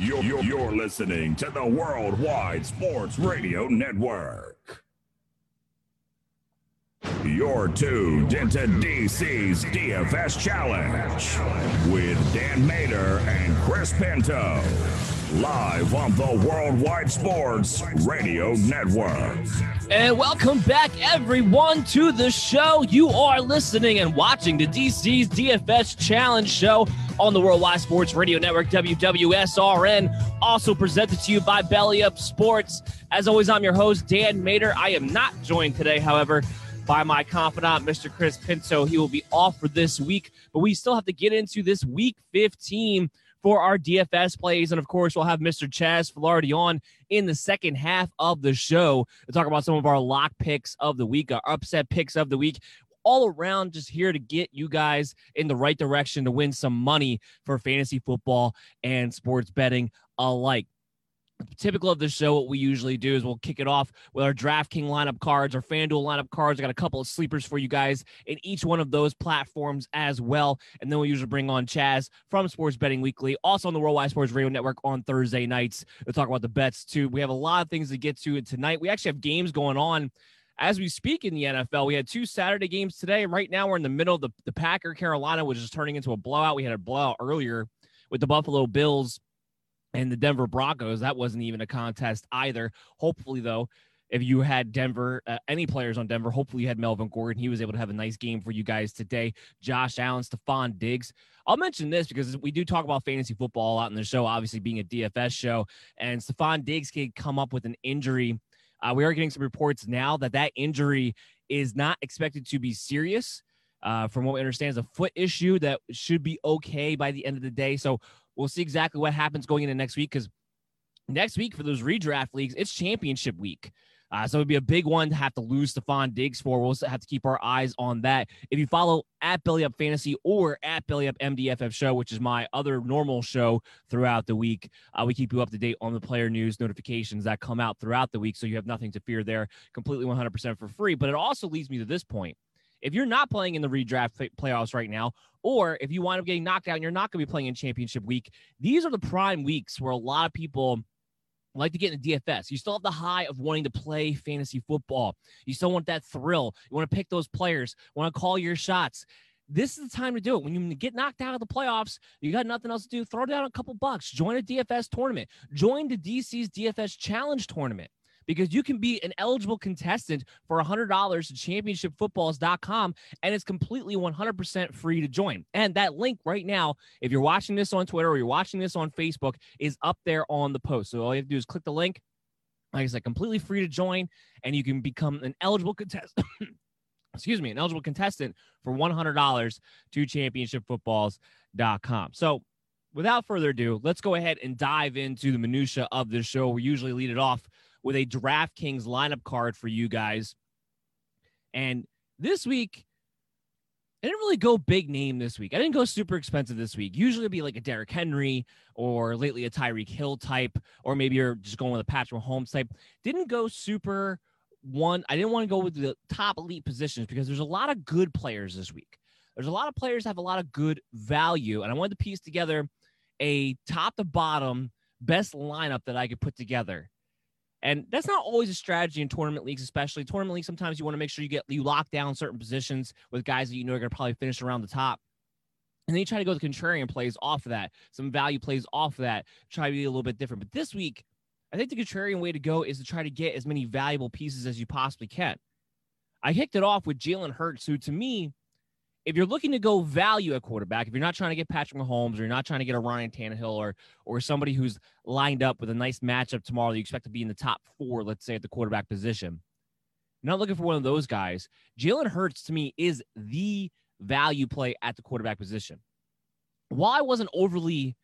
You're, you're, you're listening to the Worldwide Sports Radio Network. You're tuned into DC's DFS Challenge with Dan Mater and Chris Pinto. Live on the Worldwide Sports Radio Network. And welcome back, everyone, to the show. You are listening and watching the DC's DFS Challenge show on the Worldwide Sports Radio Network, WWSRN. Also presented to you by Belly Up Sports. As always, I'm your host, Dan Mater. I am not joined today, however, by my confidant, Mr. Chris Pinto. He will be off for this week, but we still have to get into this week 15 for our DFS plays. And of course, we'll have Mr. Chaz Filardi on in the second half of the show to talk about some of our lock picks of the week, our upset picks of the week. All around, just here to get you guys in the right direction to win some money for fantasy football and sports betting alike typical of the show, what we usually do is we'll kick it off with our DraftKings lineup cards, our FanDuel lineup cards. I got a couple of sleepers for you guys in each one of those platforms as well. And then we usually bring on Chaz from Sports Betting Weekly, also on the Worldwide Sports Radio Network on Thursday nights. We'll talk about the bets too. We have a lot of things to get to tonight. We actually have games going on as we speak in the NFL, we had two Saturday games today. And right now we're in the middle of the, the Packer Carolina, which is turning into a blowout. We had a blowout earlier with the Buffalo Bills and the Denver Broncos. That wasn't even a contest either. Hopefully, though, if you had Denver, uh, any players on Denver, hopefully you had Melvin Gordon. He was able to have a nice game for you guys today. Josh Allen, Stefon Diggs. I'll mention this because we do talk about fantasy football a lot in the show, obviously being a DFS show. And Stefon Diggs could come up with an injury. Uh, we are getting some reports now that that injury is not expected to be serious. Uh, from what we understand, is a foot issue that should be okay by the end of the day. So We'll see exactly what happens going into next week because next week for those redraft leagues, it's championship week. Uh, so it'd be a big one to have to lose Stefon Diggs for. We'll have to keep our eyes on that. If you follow at Belly Up Fantasy or at Belly Up MDFF Show, which is my other normal show throughout the week, uh, we keep you up to date on the player news notifications that come out throughout the week. So you have nothing to fear there, completely 100% for free. But it also leads me to this point. If you're not playing in the redraft playoffs right now, or if you wind up getting knocked out and you're not going to be playing in championship week, these are the prime weeks where a lot of people like to get in the DFS. You still have the high of wanting to play fantasy football. You still want that thrill. You want to pick those players, you want to call your shots. This is the time to do it. When you get knocked out of the playoffs, you got nothing else to do. Throw down a couple bucks. Join a DFS tournament. Join the DC's DFS Challenge tournament because you can be an eligible contestant for $100 at championshipfootballs.com and it's completely 100% free to join. And that link right now, if you're watching this on Twitter or you're watching this on Facebook, is up there on the post. So all you have to do is click the link. Like I said, completely free to join, and you can become an eligible contestant. excuse me, an eligible contestant for $100 to championshipfootballs.com. So without further ado, let's go ahead and dive into the minutia of this show. We usually lead it off with a DraftKings lineup card for you guys. And this week, I didn't really go big name this week. I didn't go super expensive this week. Usually it'd be like a Derrick Henry or lately a Tyreek Hill type, or maybe you're just going with a Patrick Mahomes type. Didn't go super one. I didn't want to go with the top elite positions because there's a lot of good players this week. There's a lot of players have a lot of good value, and I wanted to piece together a top to bottom best lineup that I could put together and that's not always a strategy in tournament leagues, especially tournament leagues. Sometimes you want to make sure you get you lock down certain positions with guys that you know are going to probably finish around the top. And then you try to go the contrarian plays off of that, some value plays off of that, try to be a little bit different. But this week, I think the contrarian way to go is to try to get as many valuable pieces as you possibly can. I kicked it off with Jalen Hurts, who to me if you're looking to go value a quarterback, if you're not trying to get Patrick Mahomes or you're not trying to get a Ryan Tannehill or or somebody who's lined up with a nice matchup tomorrow that you expect to be in the top four, let's say at the quarterback position, you're not looking for one of those guys. Jalen Hurts to me is the value play at the quarterback position. While I wasn't overly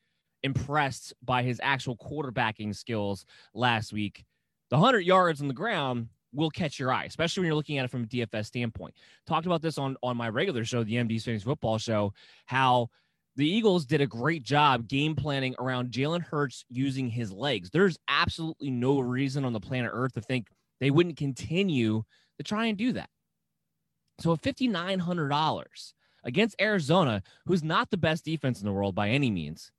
impressed by his actual quarterbacking skills last week, the 100 yards on the ground will catch your eye, especially when you're looking at it from a DFS standpoint. Talked about this on on my regular show, the MD's Fantasy Football Show, how the Eagles did a great job game planning around Jalen Hurts using his legs. There's absolutely no reason on the planet Earth to think they wouldn't continue to try and do that. So at $5,900 against Arizona, who's not the best defense in the world by any means,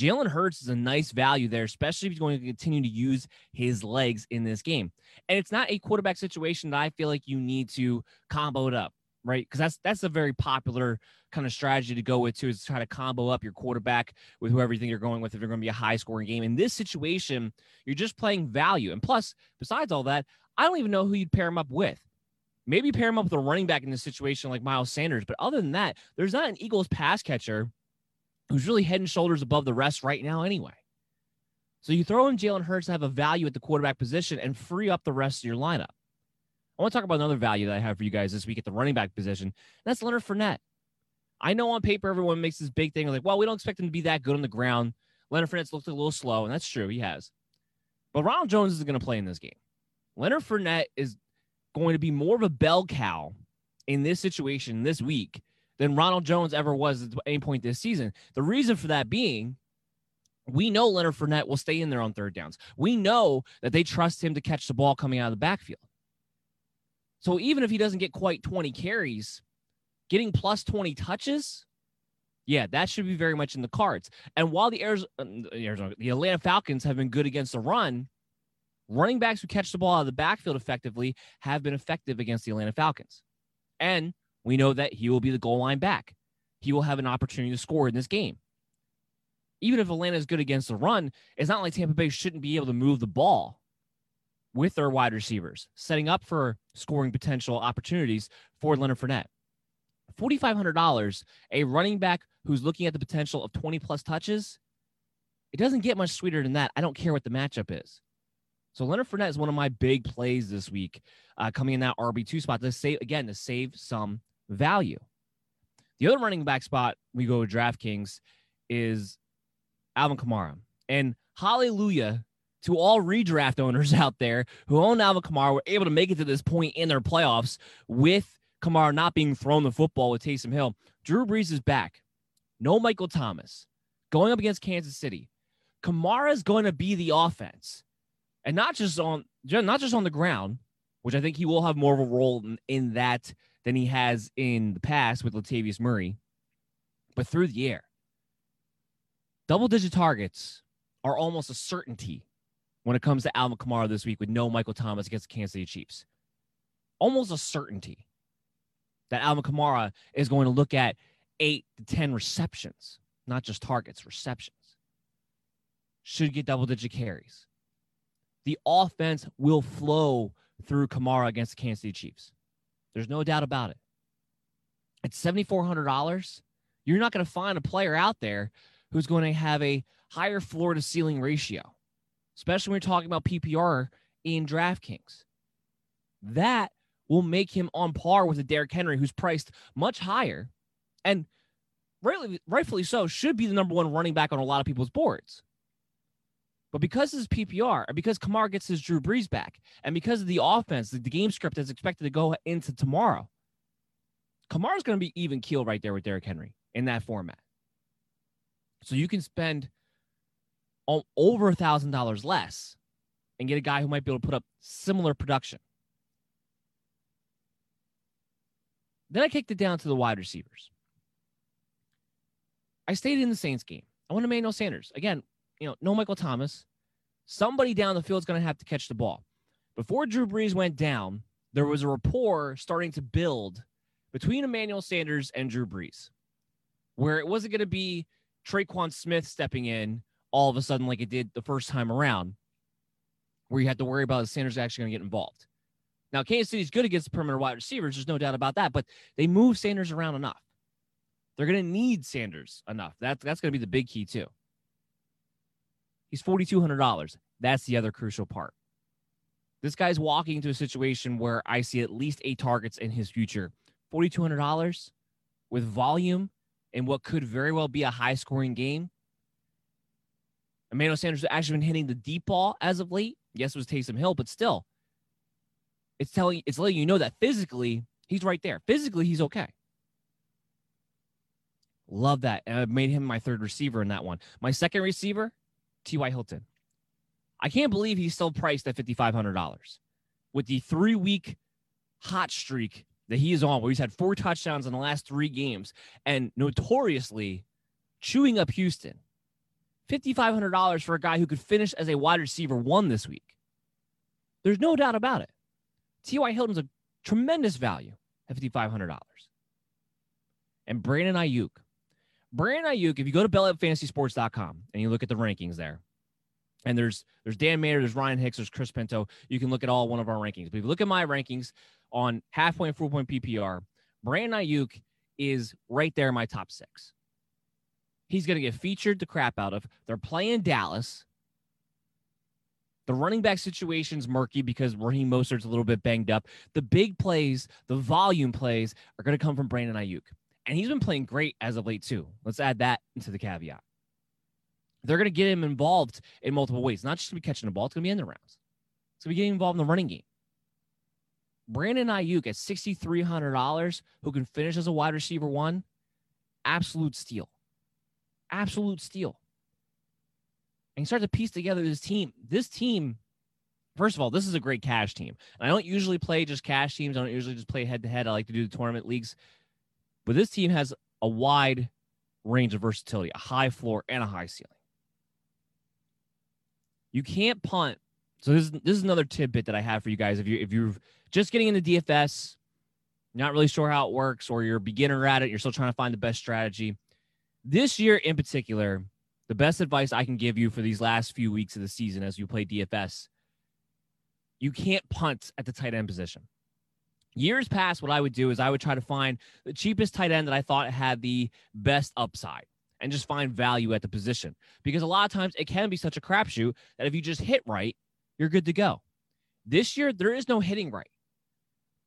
Jalen Hurts is a nice value there, especially if he's going to continue to use his legs in this game. And it's not a quarterback situation that I feel like you need to combo it up, right? Because that's that's a very popular kind of strategy to go with too, is to try to combo up your quarterback with whoever you think you're going with if you're going to be a high scoring game. In this situation, you're just playing value. And plus, besides all that, I don't even know who you'd pair him up with. Maybe pair him up with a running back in this situation like Miles Sanders. But other than that, there's not an Eagles pass catcher who's really head and shoulders above the rest right now anyway. So you throw in Jalen Hurts to have a value at the quarterback position and free up the rest of your lineup. I want to talk about another value that I have for you guys this week at the running back position. That's Leonard Fournette. I know on paper everyone makes this big thing like, well, we don't expect him to be that good on the ground. Leonard Fournette's looked a little slow, and that's true. He has. But Ronald Jones is going to play in this game. Leonard Fournette is going to be more of a bell cow in this situation this week than Ronald Jones ever was at any point this season. The reason for that being, we know Leonard Fournette will stay in there on third downs. We know that they trust him to catch the ball coming out of the backfield. So even if he doesn't get quite 20 carries, getting plus 20 touches, yeah, that should be very much in the cards. And while the Arizona, the Atlanta Falcons have been good against the run, running backs who catch the ball out of the backfield effectively have been effective against the Atlanta Falcons. And we know that he will be the goal line back. He will have an opportunity to score in this game. Even if Atlanta is good against the run, it's not like Tampa Bay shouldn't be able to move the ball with their wide receivers, setting up for scoring potential opportunities for Leonard Fournette. $4,500, a running back who's looking at the potential of 20 plus touches, it doesn't get much sweeter than that. I don't care what the matchup is. So Leonard Fournette is one of my big plays this week, uh, coming in that RB2 spot to save, again, to save some value. The other running back spot we go with DraftKings is Alvin Kamara. And hallelujah to all redraft owners out there who own Alvin Kamara were able to make it to this point in their playoffs with Kamara not being thrown the football with Taysom Hill. Drew Brees is back. No Michael Thomas. Going up against Kansas City. Kamara is going to be the offense. And not just on not just on the ground, which I think he will have more of a role in, in that than he has in the past with Latavius Murray, but through the air. Double digit targets are almost a certainty when it comes to Alvin Kamara this week with no Michael Thomas against the Kansas City Chiefs. Almost a certainty that Alvin Kamara is going to look at eight to 10 receptions, not just targets, receptions. Should get double digit carries. The offense will flow through Kamara against the Kansas City Chiefs. There's no doubt about it. At $7,400, you're not going to find a player out there who's going to have a higher floor to ceiling ratio, especially when you're talking about PPR in DraftKings. That will make him on par with a Derrick Henry, who's priced much higher and rightfully so, should be the number one running back on a lot of people's boards. But because his PPR, and because Kamara gets his Drew Brees back, and because of the offense, the, the game script is expected to go into tomorrow, Kamara's going to be even keel right there with Derrick Henry in that format. So you can spend over a thousand dollars less and get a guy who might be able to put up similar production. Then I kicked it down to the wide receivers. I stayed in the Saints game. I went to Emmanuel Sanders. Again, you know, no Michael Thomas. Somebody down the field is going to have to catch the ball. Before Drew Brees went down, there was a rapport starting to build between Emmanuel Sanders and Drew Brees, where it wasn't going to be Tre'Quan Smith stepping in all of a sudden like it did the first time around, where you had to worry about if Sanders actually going to get involved. Now, Kansas City's good against the perimeter wide receivers. There's no doubt about that, but they move Sanders around enough. They're going to need Sanders enough. That, that's going to be the big key, too. He's $4,200. That's the other crucial part. This guy's walking into a situation where I see at least eight targets in his future. $4,200 with volume and what could very well be a high scoring game. Emmanuel Sanders has actually been hitting the deep ball as of late. Yes, it was Taysom Hill, but still, it's telling it's letting you know that physically he's right there. Physically, he's okay. Love that. And I made him my third receiver in that one. My second receiver, T.Y. Hilton. I can't believe he's still priced at $5,500 with the three week hot streak that he is on, where he's had four touchdowns in the last three games and notoriously chewing up Houston. $5,500 for a guy who could finish as a wide receiver one this week. There's no doubt about it. T.Y. Hilton's a tremendous value at $5,500. And Brandon Aiyuk. Brandon Aiyuk, if you go to bellyupfantasysports.com and you look at the rankings there, and there's there's Dan Mayer, there's Ryan Hicks, there's Chris Pinto. You can look at all one of our rankings. But if you look at my rankings on half point, full point PPR, Brandon Aiyuk is right there in my top six. He's going to get featured the crap out of. They're playing Dallas. The running back situation's murky because Raheem Mostert's a little bit banged up. The big plays, the volume plays are going to come from Brandon Aiyuk. And he's been playing great as of late, too. Let's add that into the caveat. They're going to get him involved in multiple ways, not just to be catching the ball, it's going to be in the rounds. It's going to be getting involved in the running game. Brandon Aiyuk at $6,300, who can finish as a wide receiver one, absolute steal. Absolute steal. And you start to piece together this team. This team, first of all, this is a great cash team. And I don't usually play just cash teams. I don't usually just play head to head. I like to do the tournament leagues. But this team has a wide range of versatility, a high floor and a high ceiling. You can't punt. So this is this is another tidbit that I have for you guys. If you if you're just getting into DFS, not really sure how it works, or you're a beginner at it, you're still trying to find the best strategy. This year in particular, the best advice I can give you for these last few weeks of the season as you play DFS, you can't punt at the tight end position. Years past, what I would do is I would try to find the cheapest tight end that I thought had the best upside and just find value at the position. Because a lot of times it can be such a crapshoot that if you just hit right, you're good to go. This year, there is no hitting right.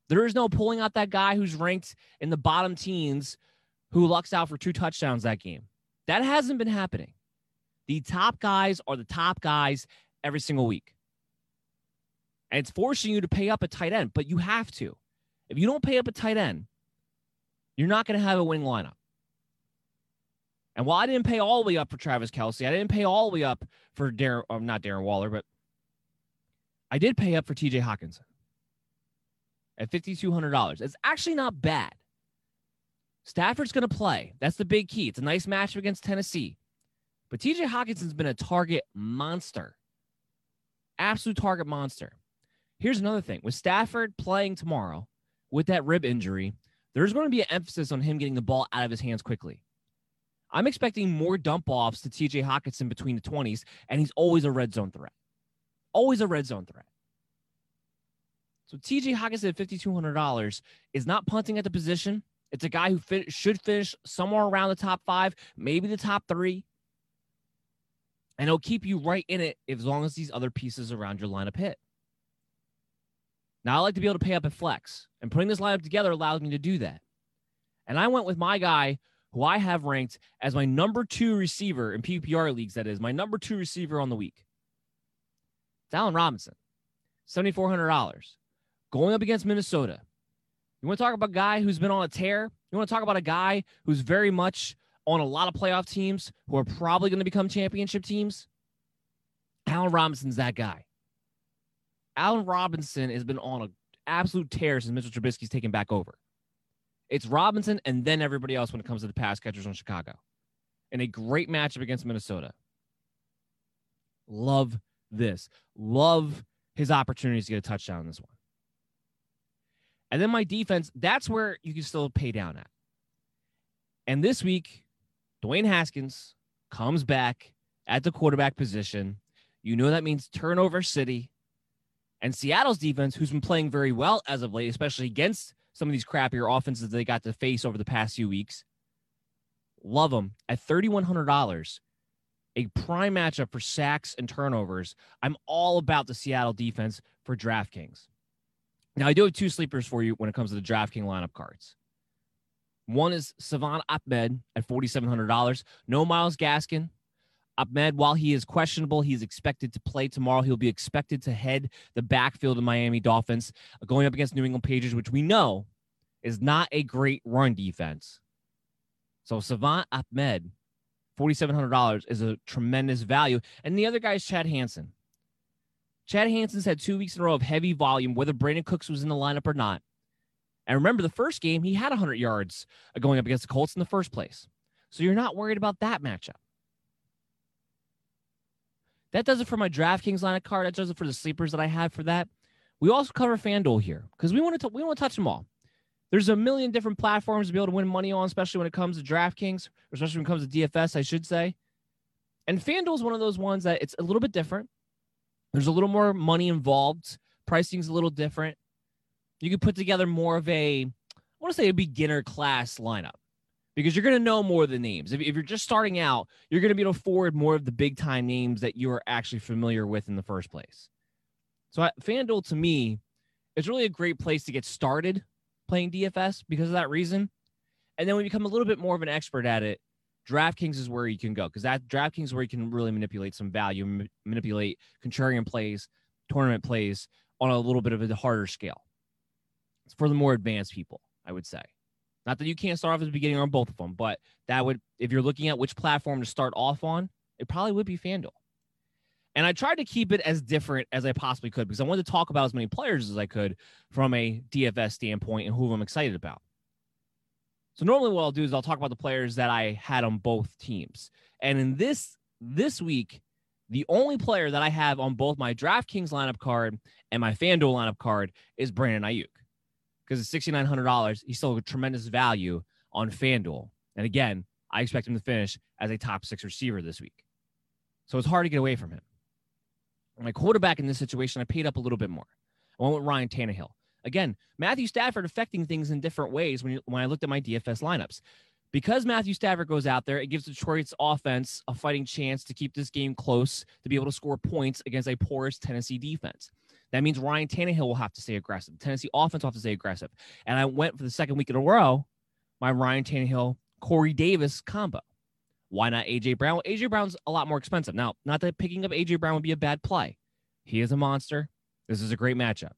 There is no pulling out that guy who's ranked in the bottom teens who lucks out for two touchdowns that game. That hasn't been happening. The top guys are the top guys every single week. And it's forcing you to pay up a tight end, but you have to. If you don't pay up a tight end, you're not going to have a winning lineup. And while I didn't pay all the way up for Travis Kelce, I didn't pay all the way up for Darren, or um, not Darren Waller, but I did pay up for TJ Hockenson at $5,200. It's actually not bad. Stafford's going to play. That's the big key. It's a nice matchup against Tennessee. But TJ Hockenson's been a target monster. Absolute target monster. Here's another thing with Stafford playing tomorrow with that rib injury, there's going to be an emphasis on him getting the ball out of his hands quickly. I'm expecting more dump offs to TJ Hockenson between the 20s, and he's always a red zone threat. Always a red zone threat. So TJ Hockenson at $5,200 is not punting at the position. It's a guy who should finish somewhere around the top five, maybe the top three. And it'll keep you right in it as long as these other pieces around your lineup hit. Now, I like to be able to pay up at flex, and putting this lineup together allows me to do that. And I went with my guy who I have ranked as my number two receiver in PPR leagues, that is, my number two receiver on the week. It's Allen Robinson, $7,400, going up against Minnesota. You want to talk about a guy who's been on a tear? You want to talk about a guy who's very much on a lot of playoff teams who are probably going to become championship teams? Allen Robinson's that guy. Allen Robinson has been on an absolute tear since Mitchell Trubisky's taken back over. It's Robinson and then everybody else when it comes to the pass catchers on Chicago. And a great matchup against Minnesota. Love this. Love his opportunities to get a touchdown in this one. And then my defense, that's where you can still pay down at. And this week, Dwayne Haskins comes back at the quarterback position. You know that means turnover city. And Seattle's defense, who's been playing very well as of late, especially against some of these crappier offenses they got to face over the past few weeks. Love them at $3,100. A prime matchup for sacks and turnovers. I'm all about the Seattle defense for DraftKings. Now, I do have two sleepers for you when it comes to the DraftKings lineup cards. One is Salvon Ahmed at $4,700. No Myles Gaskin. Ahmed, while he is questionable, he's expected to play tomorrow. He'll be expected to head the backfield of Miami Dolphins, uh, going up against New England Patriots, which we know is not a great run defense. So Salvon Ahmed, $4,700 is a tremendous value. And the other guy is Chad Hansen. Chad Hansen's had two weeks in a row of heavy volume, whether Brandin Cooks was in the lineup or not. And remember, the first game, he had 100 yards uh, going up against the Colts in the first place. So you're not worried about that matchup. That does it for my DraftKings line of card. That does it for the sleepers that I have for that. We also cover FanDuel here because we want to we want to touch them all. There's a million different platforms to be able to win money on, especially when it comes to DraftKings, especially when it comes to DFS, I should say. And FanDuel is one of those ones that it's a little bit different. There's a little more money involved. Pricing's a little different. You can put together more of a, I want to say a beginner class lineup because you're going to know more of the names. If, if you're just starting out, you're going to be able to afford more of the big time names that you are actually familiar with in the first place. So I, FanDuel to me is really a great place to get started playing DFS because of that reason. And then when you become a little bit more of an expert at it, DraftKings is where you can go because that DraftKings is where you can really manipulate some value, manipulate contrarian plays, tournament plays on a little bit of a harder scale. It's for the more advanced people, I would say. Not that you can't start off at the beginning on both of them, but that would, if you're looking at which platform to start off on, it probably would be FanDuel. And I tried to keep it as different as I possibly could because I wanted to talk about as many players as I could from a DFS standpoint and who I'm excited about. So normally what I'll do is I'll talk about the players that I had on both teams. And in this this week, the only player that I have on both my DraftKings lineup card and my FanDuel lineup card is Brandon Aiyuk. Because at $6,900, he's still a tremendous value on FanDuel. And again, I expect him to finish as a top six receiver this week. So it's hard to get away from him. My quarterback in this situation, I paid up a little bit more. I went with Ryan Tannehill. Again, Matthew Stafford affecting things in different ways when, you, when I looked at my DFS lineups. Because Matthew Stafford goes out there, it gives Detroit's offense a fighting chance to keep this game close, to be able to score points against a porous Tennessee defense. That means Ryan Tannehill will have to stay aggressive. Tennessee offense will have to stay aggressive. And I went for the second week in a row, my Ryan Tannehill, Corey Davis combo. Why not AJ Brown? Well, AJ Brown's a lot more expensive. Now, not that picking up AJ Brown would be a bad play. He is a monster. This is a great matchup.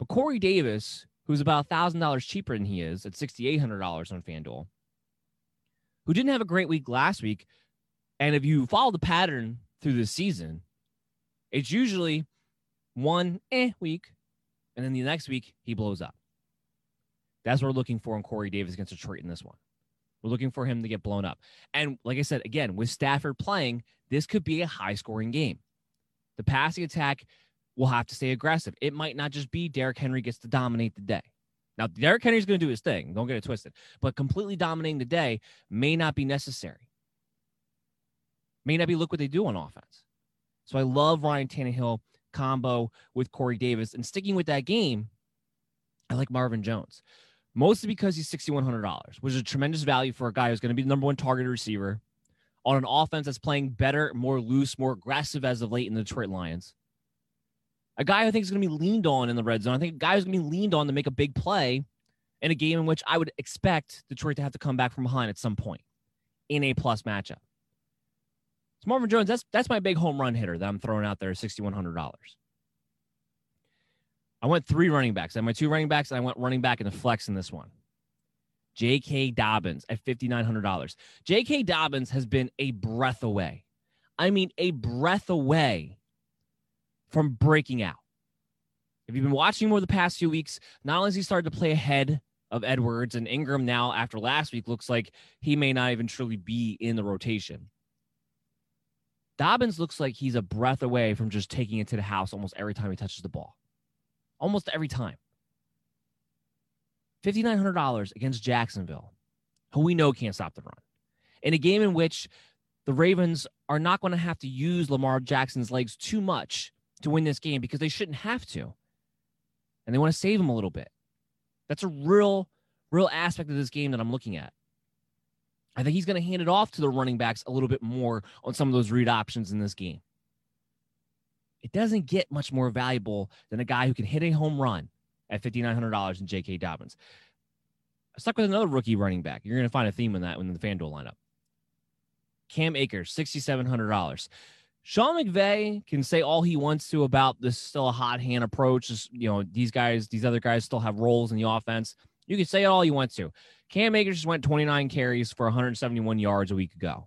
But Corey Davis, who's about $1,000 cheaper than he is at $6,800 on FanDuel, who didn't have a great week last week. And if you follow the pattern through the season, it's usually one eh week, and then the next week he blows up. That's what we're looking for in Corey Davis against Detroit in this one. We're looking for him to get blown up. And like I said, again, with Stafford playing, this could be a high scoring game. The passing attack will have to stay aggressive. It might not just be Derrick Henry gets to dominate the day. Now, Derrick Henry's going to do his thing. Don't get it twisted. But completely dominating the day may not be necessary. May not be look what they do on offense. So I love Ryan Tannehill combo with Corey Davis. And sticking with that game, I like Marvin Jones. Mostly because he's $6,100, which is a tremendous value for a guy who's going to be the number one target receiver on an offense that's playing better, more loose, more aggressive as of late in the Detroit Lions. A guy I think is going to be leaned on in the red zone. I think a guy who's going to be leaned on to make a big play in a game in which I would expect Detroit to have to come back from behind at some point in a plus matchup. So Marvin Jones, that's that's my big home run hitter that I'm throwing out there, $6,100. I went three running backs. I my two running backs, and I went running back in the flex in this one. J.K. Dobbins at $5,900. J.K. Dobbins has been a breath away. I mean, a breath away from breaking out. If you've been watching more the past few weeks, not only has he started to play ahead of Edwards and Ingram now after last week, looks like he may not even truly be in the rotation. Dobbins looks like he's a breath away from just taking it to the house almost every time he touches the ball. Almost every time. $5,900 against Jacksonville, who we know can't stop the run. In a game in which the Ravens are not going to have to use Lamar Jackson's legs too much to win this game because they shouldn't have to. And they want to save him a little bit. That's a real, real aspect of this game that I'm looking at. I think he's going to hand it off to the running backs a little bit more on some of those read options in this game. It doesn't get much more valuable than a guy who can hit a home run at $5,900 in J.K. Dobbins. I stuck with another rookie running back. You're going to find a theme in that in the FanDuel lineup. Cam Akers, $6,700. Sean McVay can say all he wants to about this still a hot hand approach. Just, you know, these guys, these other guys still have roles in the offense. You can say it all you want to. Cam Akers just went 29 carries for 171 yards a week ago.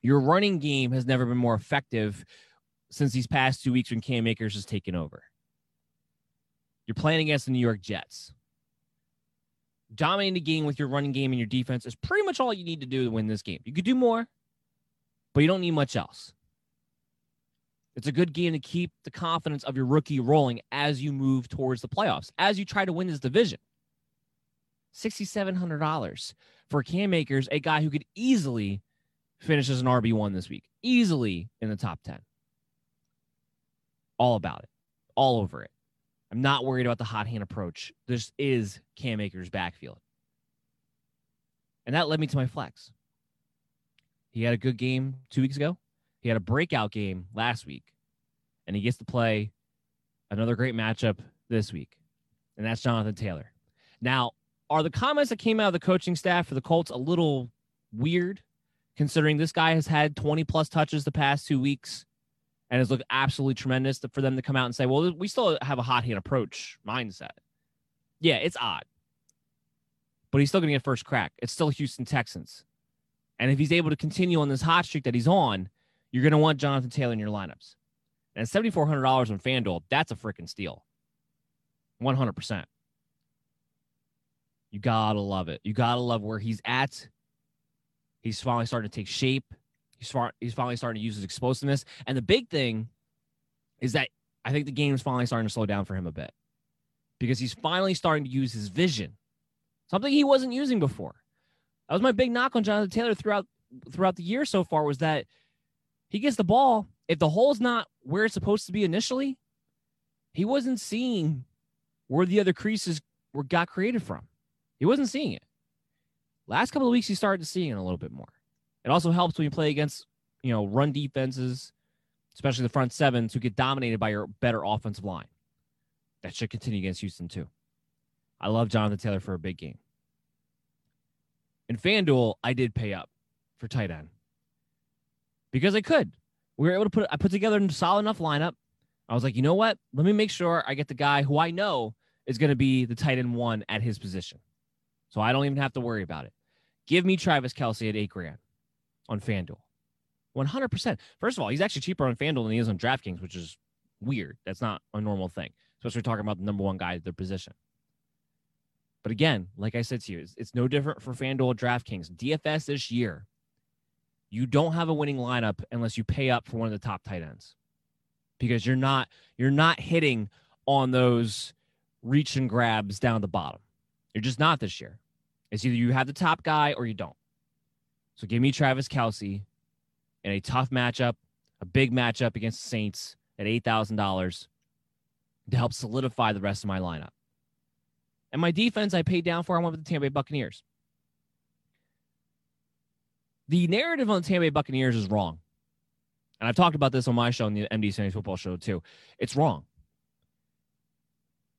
Your running game has never been more effective since these past two weeks when Cam Akers has taken over. You're playing against the New York Jets. Dominating the game with your running game and your defense is pretty much all you need to do to win this game. You could do more, but you don't need much else. It's a good game to keep the confidence of your rookie rolling as you move towards the playoffs, as you try to win this division. $6,700 for Cam Akers, a guy who could easily finish as an RB1 this week, easily in the top 10. All about it, all over it. I'm not worried about the hot hand approach. This is Cam Akers' backfield. And that led me to my flex. He had a good game two weeks ago. He had a breakout game last week. And he gets to play another great matchup this week. And that's Jonathan Taylor. Now, are the comments that came out of the coaching staff for the Colts a little weird, considering this guy has had 20 plus touches the past two weeks and has looked absolutely tremendous for them to come out and say, well, we still have a hot hand approach mindset. Yeah, it's odd. But he's still going to get first crack. It's still Houston Texans. And if he's able to continue on this hot streak that he's on, you're going to want Jonathan Taylor in your lineups. And $7,400 on FanDuel, that's a freaking steal. 100%. You gotta love it. You gotta love where he's at. He's finally starting to take shape. He's far, he's finally starting to use his explosiveness. And the big thing is that I think the game is finally starting to slow down for him a bit because he's finally starting to use his vision, something he wasn't using before. That was my big knock on Jonathan Taylor throughout throughout the year so far was that he gets the ball. If the hole's not where it's supposed to be initially, he wasn't seeing where the other creases were got created from. He wasn't seeing it. Last couple of weeks, he started seeing it a little bit more. It also helps when you play against, you know, run defenses, especially the front sevens who get dominated by your better offensive line. That should continue against Houston too. I love Jonathan Taylor for a big game. In FanDuel, I did pay up for tight end because I could. We were able to put I put together a solid enough lineup. I was like, you know what? Let me make sure I get the guy who I know is going to be the tight end one at his position. So I don't even have to worry about it. Give me Travis Kelce at eight grand on FanDuel. 100%. First of all, he's actually cheaper on FanDuel than he is on DraftKings, which is weird. That's not a normal thing, especially talking about the number one guy at their position. But again, like I said to you, it's, it's no different for FanDuel DraftKings. DFS this year, you don't have a winning lineup unless you pay up for one of the top tight ends because you're not you're not hitting on those reach and grabs down the bottom. You're just not this year. It's either you have the top guy or you don't. So give me Travis Kelce in a tough matchup, a big matchup against the Saints at $8,000 to help solidify the rest of my lineup. And my defense, I paid down for. I went with the Tampa Bay Buccaneers. The narrative on the Tampa Bay Buccaneers is wrong. And I've talked about this on my show, on the MD Sunday Football Show, too. It's wrong.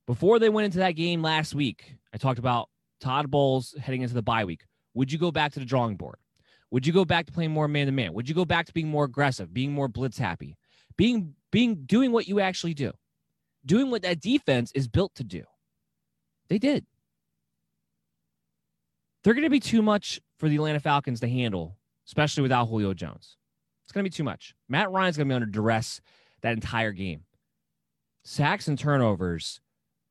Before they went into that game last week, I talked about Todd Bowles heading into the bye week. Would you go back to the drawing board? Would you go back to playing more man to man? Would you go back to being more aggressive, being more blitz happy, being being doing what you actually do, doing what that defense is built to do? They did. They're going to be too much for the Atlanta Falcons to handle, especially without Julio Jones. It's going to be too much. Matt Ryan's going to be under duress that entire game. Sacks and turnovers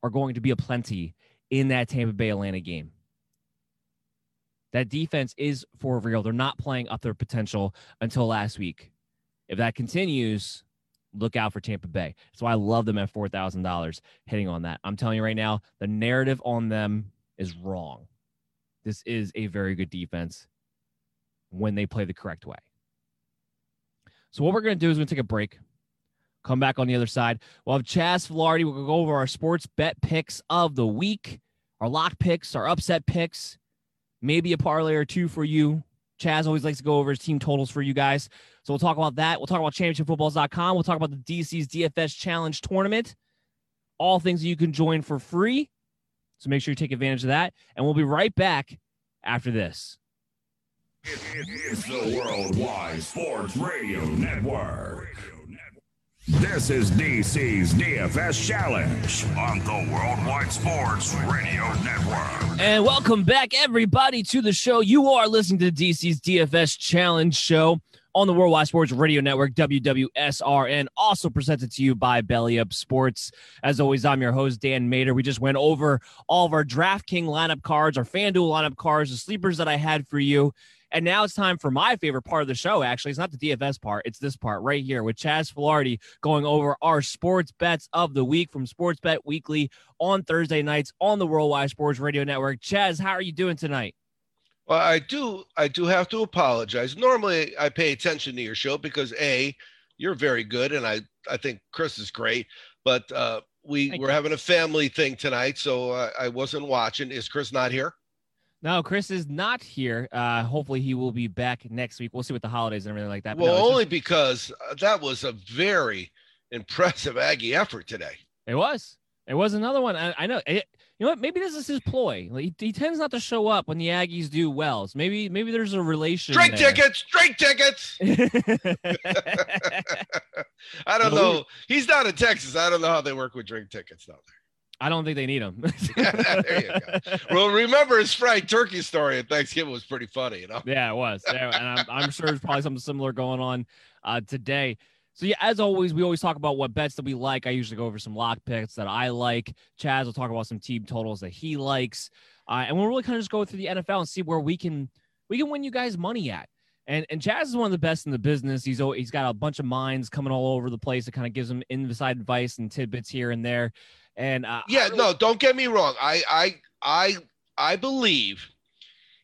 are going to be a plenty in that Tampa Bay Atlanta game. That defense is for real. They're not playing up their potential until last week. If that continues, look out for Tampa Bay. Why I love them at $4,000 hitting on that. I'm telling you right now, the narrative on them is wrong. This is a very good defense when they play the correct way. So, what we're going to do is we're going to take a break. Come back on the other side. We'll have Chaz Filardi. We'll go over our sports bet picks of the week, our lock picks, our upset picks, maybe a parlay or two for you. Chaz always likes to go over his team totals for you guys. So we'll talk about that. We'll talk about championshipfootballs.com. We'll talk about the DC's DFS Challenge Tournament. All things that you can join for free. So make sure you take advantage of that. And we'll be right back after this. It, it, it's the Worldwide Sports Radio Network. This is DC's DFS Challenge on the Worldwide Sports Radio Network. And welcome back, everybody, to the show. You are listening to DC's DFS Challenge show on the Worldwide Sports Radio Network, WWSRN, also presented to you by Belly Up Sports. As always, I'm your host, Dan Mater. We just went over all of our DraftKings lineup cards, our FanDuel lineup cards, the sleepers that I had for you. And now it's time for my favorite part of the show. Actually, it's not the DFS part; it's this part right here with Chaz Filardi going over our sports bets of the week from Sports Bet Weekly on Thursday nights on the Worldwide Sports Radio Network. Chaz, how are you doing tonight? Well, I do. I do have to apologize. Normally, I pay attention to your show because a, you're very good, and I I think Chris is great. But uh, we Thank we're you. having a family thing tonight, so uh, I wasn't watching. Is Chris not here? No, Chris is not here. Uh, hopefully, he will be back next week. We'll see what the holidays and everything like that. But well, no, only just... because uh, that was a very impressive Aggie effort today. It was. It was another one. I, I know. It, you know what? Maybe this is his ploy. He, he, tends not to show up when the Aggies do well. So maybe maybe there's a relation. Straight there. tickets, straight tickets. I don't know. He's not in Texas. I don't know how they work with drink tickets down there. I don't think they need them. there you go. Well, remember his fried turkey story at Thanksgiving was pretty funny, you know? Yeah, it was. And I'm, I'm sure there's probably something similar going on uh, today. So yeah, as always, we always talk about what bets that we like. I usually go over some lock picks that I like. Chaz will talk about some team totals that he likes, uh, and we'll really kind of just go through the NFL and see where we can we can win you guys money at. And and Chaz is one of the best in the business. He's he's got a bunch of minds coming all over the place that kind of gives him inside advice and tidbits here and there. And uh, yeah, really- no, don't get me wrong. I I I I believe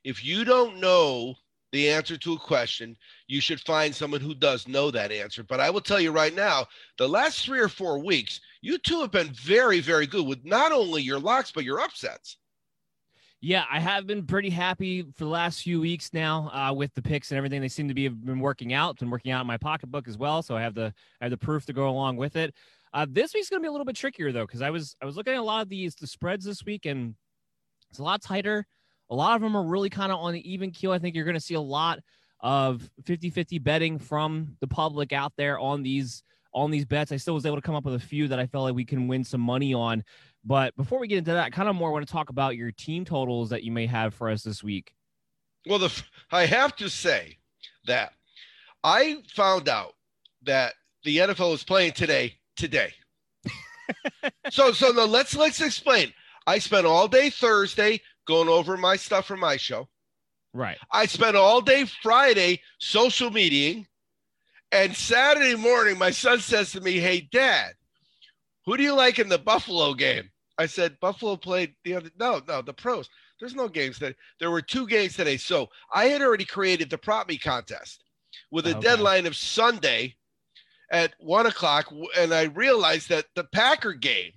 if you don't know the answer to a question, you should find someone who does know that answer. But I will tell you right now, the last three or four weeks, you two have been very, very good with not only your locks, but your upsets. Yeah, I have been pretty happy for the last few weeks now uh, with the picks and everything. They seem to be have been working out. Been working out in my pocketbook as well, so I have the I have the proof to go along with it. Uh, this week's going to be a little bit trickier though, because I was I was looking at a lot of these the spreads this week, and it's a lot tighter. A lot of them are really kind of on the even keel. I think you're going to see a lot of 50-50 betting from the public out there on these on these bets. I still was able to come up with a few that I felt like we can win some money on. But before we get into that, I kind of more want to talk about your team totals that you may have for us this week. Well, the I have to say that I found out that the NFL is playing today today. so so no, let's let's explain. I spent all day Thursday going over my stuff for my show. Right. I spent all day Friday social mediaing. And Saturday morning, my son says to me, Hey, dad, who do you like in the Buffalo game? I said, Buffalo played the other. No, no, the pros. There's no games that there were two games today. So I had already created the prop me contest with a okay. deadline of Sunday at one o'clock. And I realized that the Packer game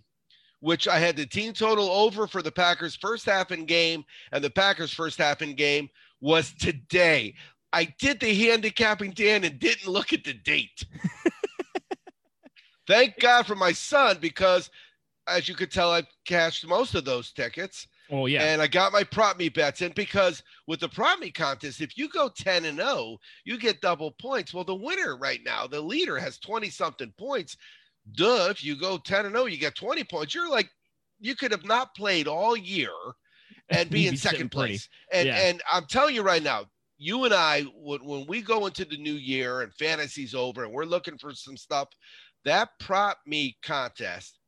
which I had the team total over for the Packers first half in game and the Packers first half in game was today. I did the handicapping, Dan, and didn't look at the date. Thank God for my son because, as you could tell, I cashed most of those tickets. Oh yeah, and I got my prop me bets in because with the prop me contest, if you go ten and 0, you get double points. Well, the winner right now, the leader, has twenty something points duh, if you go 10 and 0, you get 20 points. You're like, you could have not played all year and be in second place. And yeah. and I'm telling you right now, you and I, when, when we go into the new year and fantasy's over and we're looking for some stuff, that prop me contest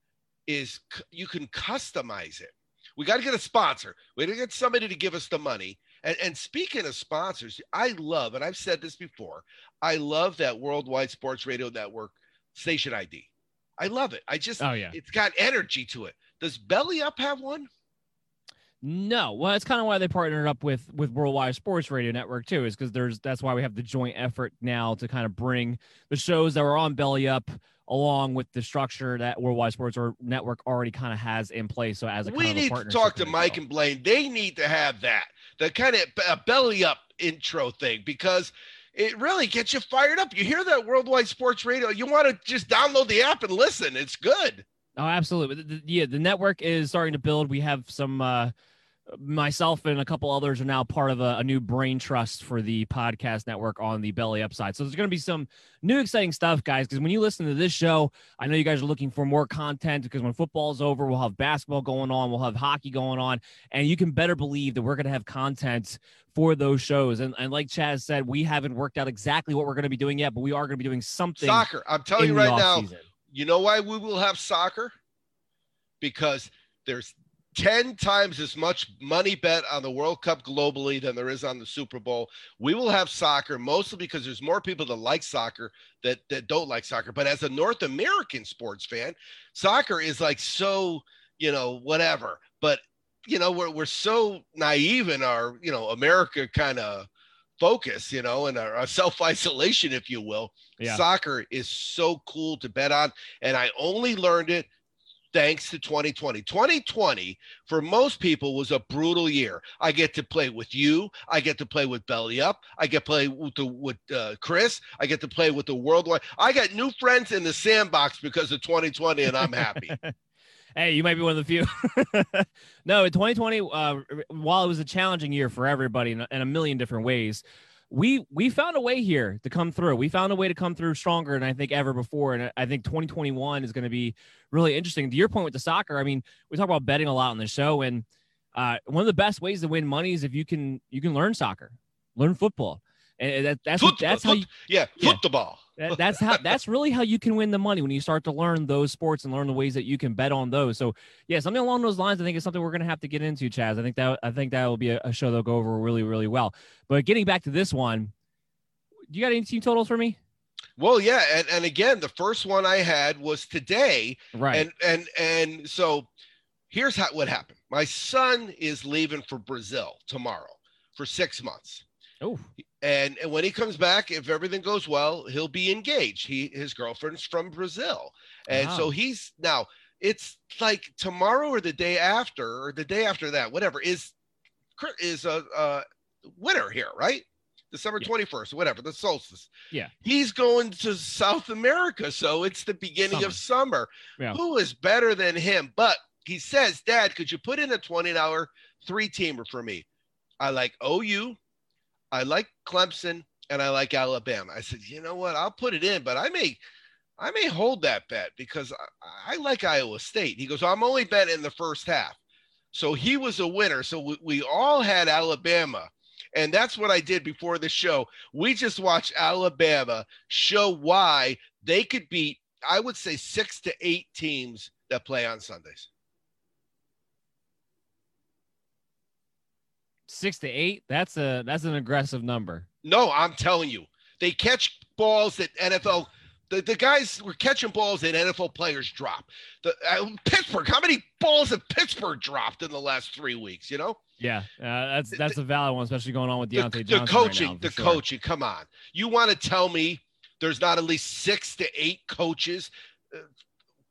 is you can customize it. We got to get a sponsor. We got to get somebody to give us the money. And, and speaking of sponsors, I love, and I've said this before, I love that Worldwide Sports Radio Network station ID. I love it. I just, oh yeah, it's got energy to it. Does Belly Up have one? No, well, that's kind of why they partnered up with with Worldwide Sports Radio Network too, is because there's that's why we have the joint effort now to kind of bring the shows that were on Belly Up along with the structure that Worldwide Sports or Network already kind of has in place. So as a we need to talk to Mike and Blaine, they need to have that the kind of Belly Up intro thing because it really gets you fired up. You hear that worldwide sports radio, you want to just download the app and listen. It's good. Oh, absolutely. Yeah, the network is starting to build. We have some uh, myself and a couple others are now part of a, a, new brain trust for the podcast network on the belly upside. So there's going to be some new exciting stuff guys because when you listen to this show i know you guys are looking for more content because when football's over we'll have basketball going on we'll have hockey going on and you can better believe that we're going to have content for those shows. And, and like chaz said we haven't worked out exactly what we're going to be doing yet but we are going to be doing something soccer. I'm telling you right now you know why we will have soccer? Because there's 10 times as much money bet on the World Cup globally than there is on the Super Bowl. We will have soccer mostly because there's more people that like soccer that, that don't like soccer. But as a North American sports fan, soccer is like so, you know, whatever. But, you know, we're, we're so naive in our, you know, America kind of focus, you know, and our, our self isolation, if you will. Yeah. Soccer is so cool to bet on. And I only learned it thanks to 2020. 2020 for most people was a brutal year. I get to play with you. I get to play with Belly Up. I get to play with the, with uh, Chris. I get to play with the worldwide. I got new friends in the sandbox because of 2020, and I'm happy. hey, you might be one of the few. no, in 2020, uh, while it was a challenging year for everybody in, in a million different ways, we we found a way here to come through. We found a way to come through stronger than I think ever before. And I think 2021 is going to be really interesting. To your point with the soccer, I mean, we talk about betting a lot on the show, and uh, one of the best ways to win money is if you can you can learn soccer, learn football, and that, that's foot, that's uh, foot, how you, yeah, yeah. football. That, that's how that's really how you can win the money when you start to learn those sports and learn the ways that you can bet on those. So yeah, something along those lines, I think is something we're gonna have to get into, Chaz. I think that I think that will be a, a show that'll go over really really well. But getting back to this one, do you got any team totals for me? Well, yeah, and, and again, the first one I had was today, right? And and and so here's how what happened. My son is leaving for Brazil tomorrow for six months. Oh, and, and when he comes back, if everything goes well, he'll be engaged. He his girlfriend's from Brazil, and wow. so he's now. It's like tomorrow or the day after or the day after that, whatever is is a, a winter here, right? December yeah. 21st, whatever, the solstice. Yeah. He's going to South America. So it's the beginning summer. of summer. Yeah. Who is better than him? But he says, Dad, could you put in a $20 three teamer for me? I like oh, OU, I like Clemson, and I like Alabama. I said, you know what? I'll put it in, but I may. I may hold that bet because I, I like Iowa State. He goes, I'm only betting in the first half. So he was a winner. So we, we all had Alabama and that's what I did before the show. We just watched Alabama show why they could beat, I would say, six to eight teams that play on Sundays. Six to eight? That's a that's an aggressive number. No, I'm telling you. They catch balls that NFL the, the guys were catching balls that NFL players drop. The uh, Pittsburgh, how many balls have Pittsburgh dropped in the last three weeks? You know. Yeah, uh, that's that's a valid one, especially going on with Diontae the, Johnson. The coaching, right now, the sure. coaching. Come on, you want to tell me there's not at least six to eight coaches? Uh,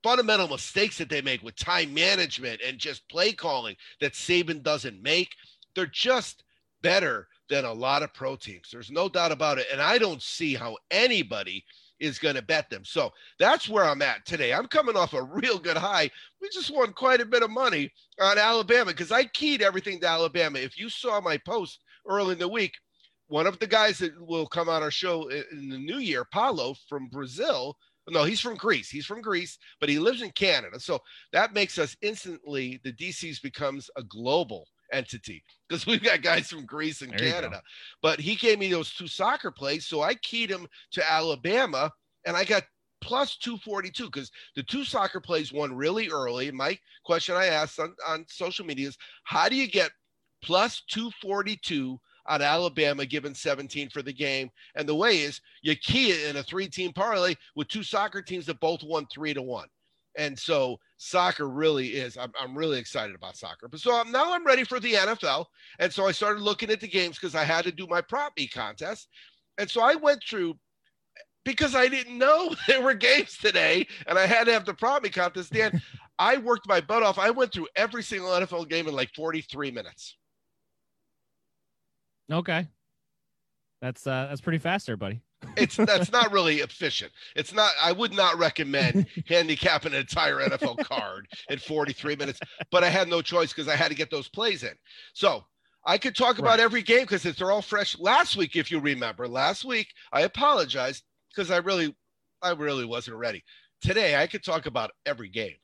fundamental mistakes that they make with time management and just play calling that Saban doesn't make. They're just better than a lot of pro teams. There's no doubt about it. And I don't see how anybody is going to bet them. So that's where I'm at today. I'm coming off a real good high. We just won quite a bit of money on Alabama because I keyed everything to Alabama. If you saw my post early in the week, one of the guys that will come on our show in the new year, Paulo from Brazil. No, he's from Greece. He's from Greece, but he lives in Canada. So that makes us instantly the DCs becomes a global entity because we've got guys from Greece and there Canada. But he gave me those two soccer plays, so I keyed him to Alabama, and I got plus 242 because the two soccer plays won really early. My question I asked on, on social media is how do you get plus 242 on Alabama given 17 for the game? And the way is you key it in a three team parlay with two soccer teams that both won three to one. And so soccer really is, I'm, I'm really excited about soccer. But so I'm, now I'm ready for the NFL. And so I started looking at the games because I had to do my prop me contest. And so I went through because I didn't know there were games today and I had to have the prop me contest. Dan, I worked my butt off. I went through every single NFL game in like 43 minutes. Okay. That's uh that's pretty fast there, buddy it's that's not really efficient. It's not. I would not recommend handicapping an entire NFL card in 43 minutes. But I had no choice because I had to get those plays in. So I could talk about every game because they're all fresh. Last week, if you remember, last week I apologized because I really, I really wasn't ready. Today I could talk about every game.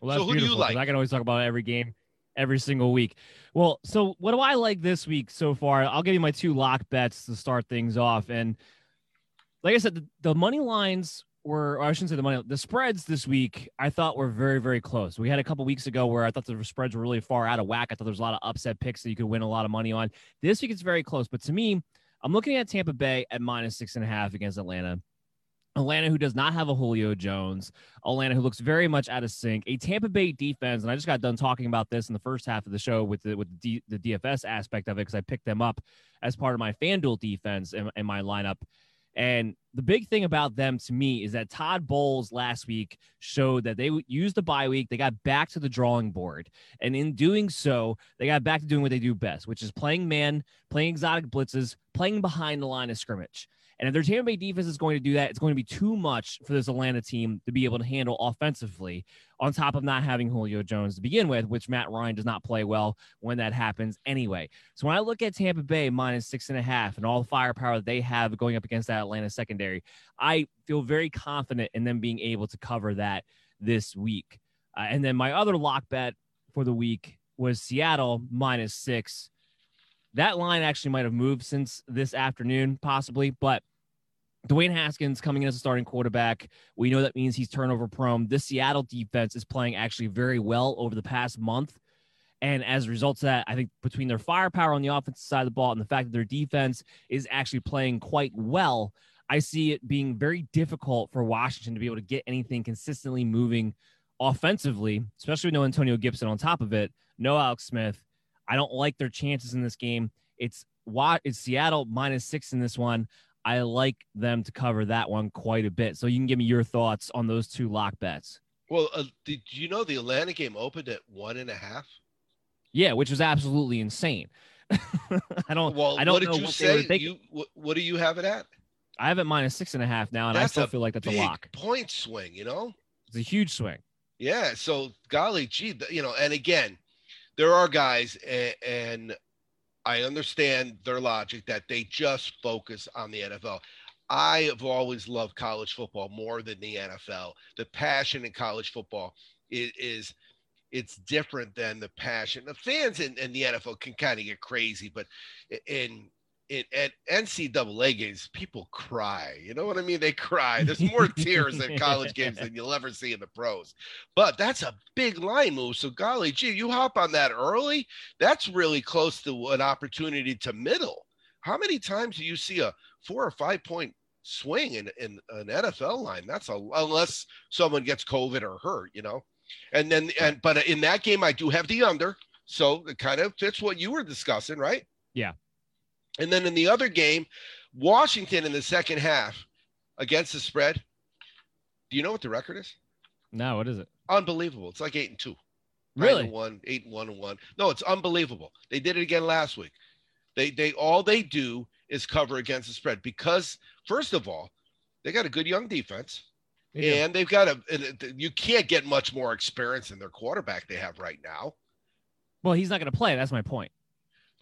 Well, so who do you like? I can always talk about every game every single week. Well, so what do I like this week so far? I'll give you my two lock bets to start things off. And like I said, the, the money lines were, I shouldn't say the money, the spreads this week, I thought were very, very close. We had a couple weeks ago where I thought the spreads were really far out of whack. I thought there was a lot of upset picks that you could win a lot of money on. This week, it's very close. But to me, I'm looking at Tampa Bay at minus six and a half against Atlanta. Atlanta, who does not have a Julio Jones, Atlanta, who looks very much out of sync, a Tampa Bay defense, and I just got done talking about this in the first half of the show with the with the, D, the DFS aspect of it because I picked them up as part of my FanDuel defense in, in my lineup. And the big thing about them to me is that Todd Bowles last week showed that they used the bye week. They got back to the drawing board. And in doing so, they got back to doing what they do best, which is playing man, playing exotic blitzes, playing behind the line of scrimmage. And if their Tampa Bay defense is going to do that, it's going to be too much for this Atlanta team to be able to handle offensively, on top of not having Julio Jones to begin with, which Matt Ryan does not play well when that happens anyway. So when I look at Tampa Bay minus six and a half and all the firepower that they have going up against that Atlanta secondary, I feel very confident in them being able to cover that this week. Uh, and then my other lock bet for the week was Seattle minus six that line actually might have moved since this afternoon, possibly, but Dwayne Haskins coming in as a starting quarterback. We know that means he's turnover prone. This Seattle defense is playing actually very well over the past month. And as a result of that, I think between their firepower on the offensive side of the ball and the fact that their defense is actually playing quite well, I see it being very difficult for Washington to be able to get anything consistently moving offensively, especially with no Antonio Gibson on top of it, no Alex Smith. I don't like their chances in this game. It's what it's Seattle minus six in this one. I like them to cover that one quite a bit. So you can give me your thoughts on those two lock bets. Well, uh, did you know the Atlanta game opened at one and a half? Yeah, which was absolutely insane. I don't. Well, I don't what did know you what say? You, what, what do you have it at? I have it minus six and a half now, and That's I still feel like that's a lock. point swing, you know. It's a huge swing. Yeah. So, golly gee, you know, and again, there are guys, and, and I understand their logic that they just focus on the NFL. I have always loved college football more than the NFL. The passion in college football is, is it's different than the passion. The fans in, in the NFL can kind of get crazy, but in at NCAA games, people cry. You know what I mean? They cry. There's more tears in college games than you'll ever see in the pros. But that's a big line move. So golly gee, you hop on that early. That's really close to an opportunity to middle. How many times do you see a four or five point swing in, in an NFL line? That's a unless someone gets COVID or hurt, you know. And then and but in that game, I do have the under, so it kind of fits what you were discussing, right? Yeah. And then in the other game, Washington in the second half against the spread. Do you know what the record is? No, what is it? Unbelievable. It's like eight and two. Nine Really? and one, eight and one and one. No, it's unbelievable. They did it again last week. They they all they do is cover against the spread because first of all, they got a good young defense. They do. And they've got a, and you can't get much more experience than their quarterback they have right now. Well, he's not going to play. That's my point.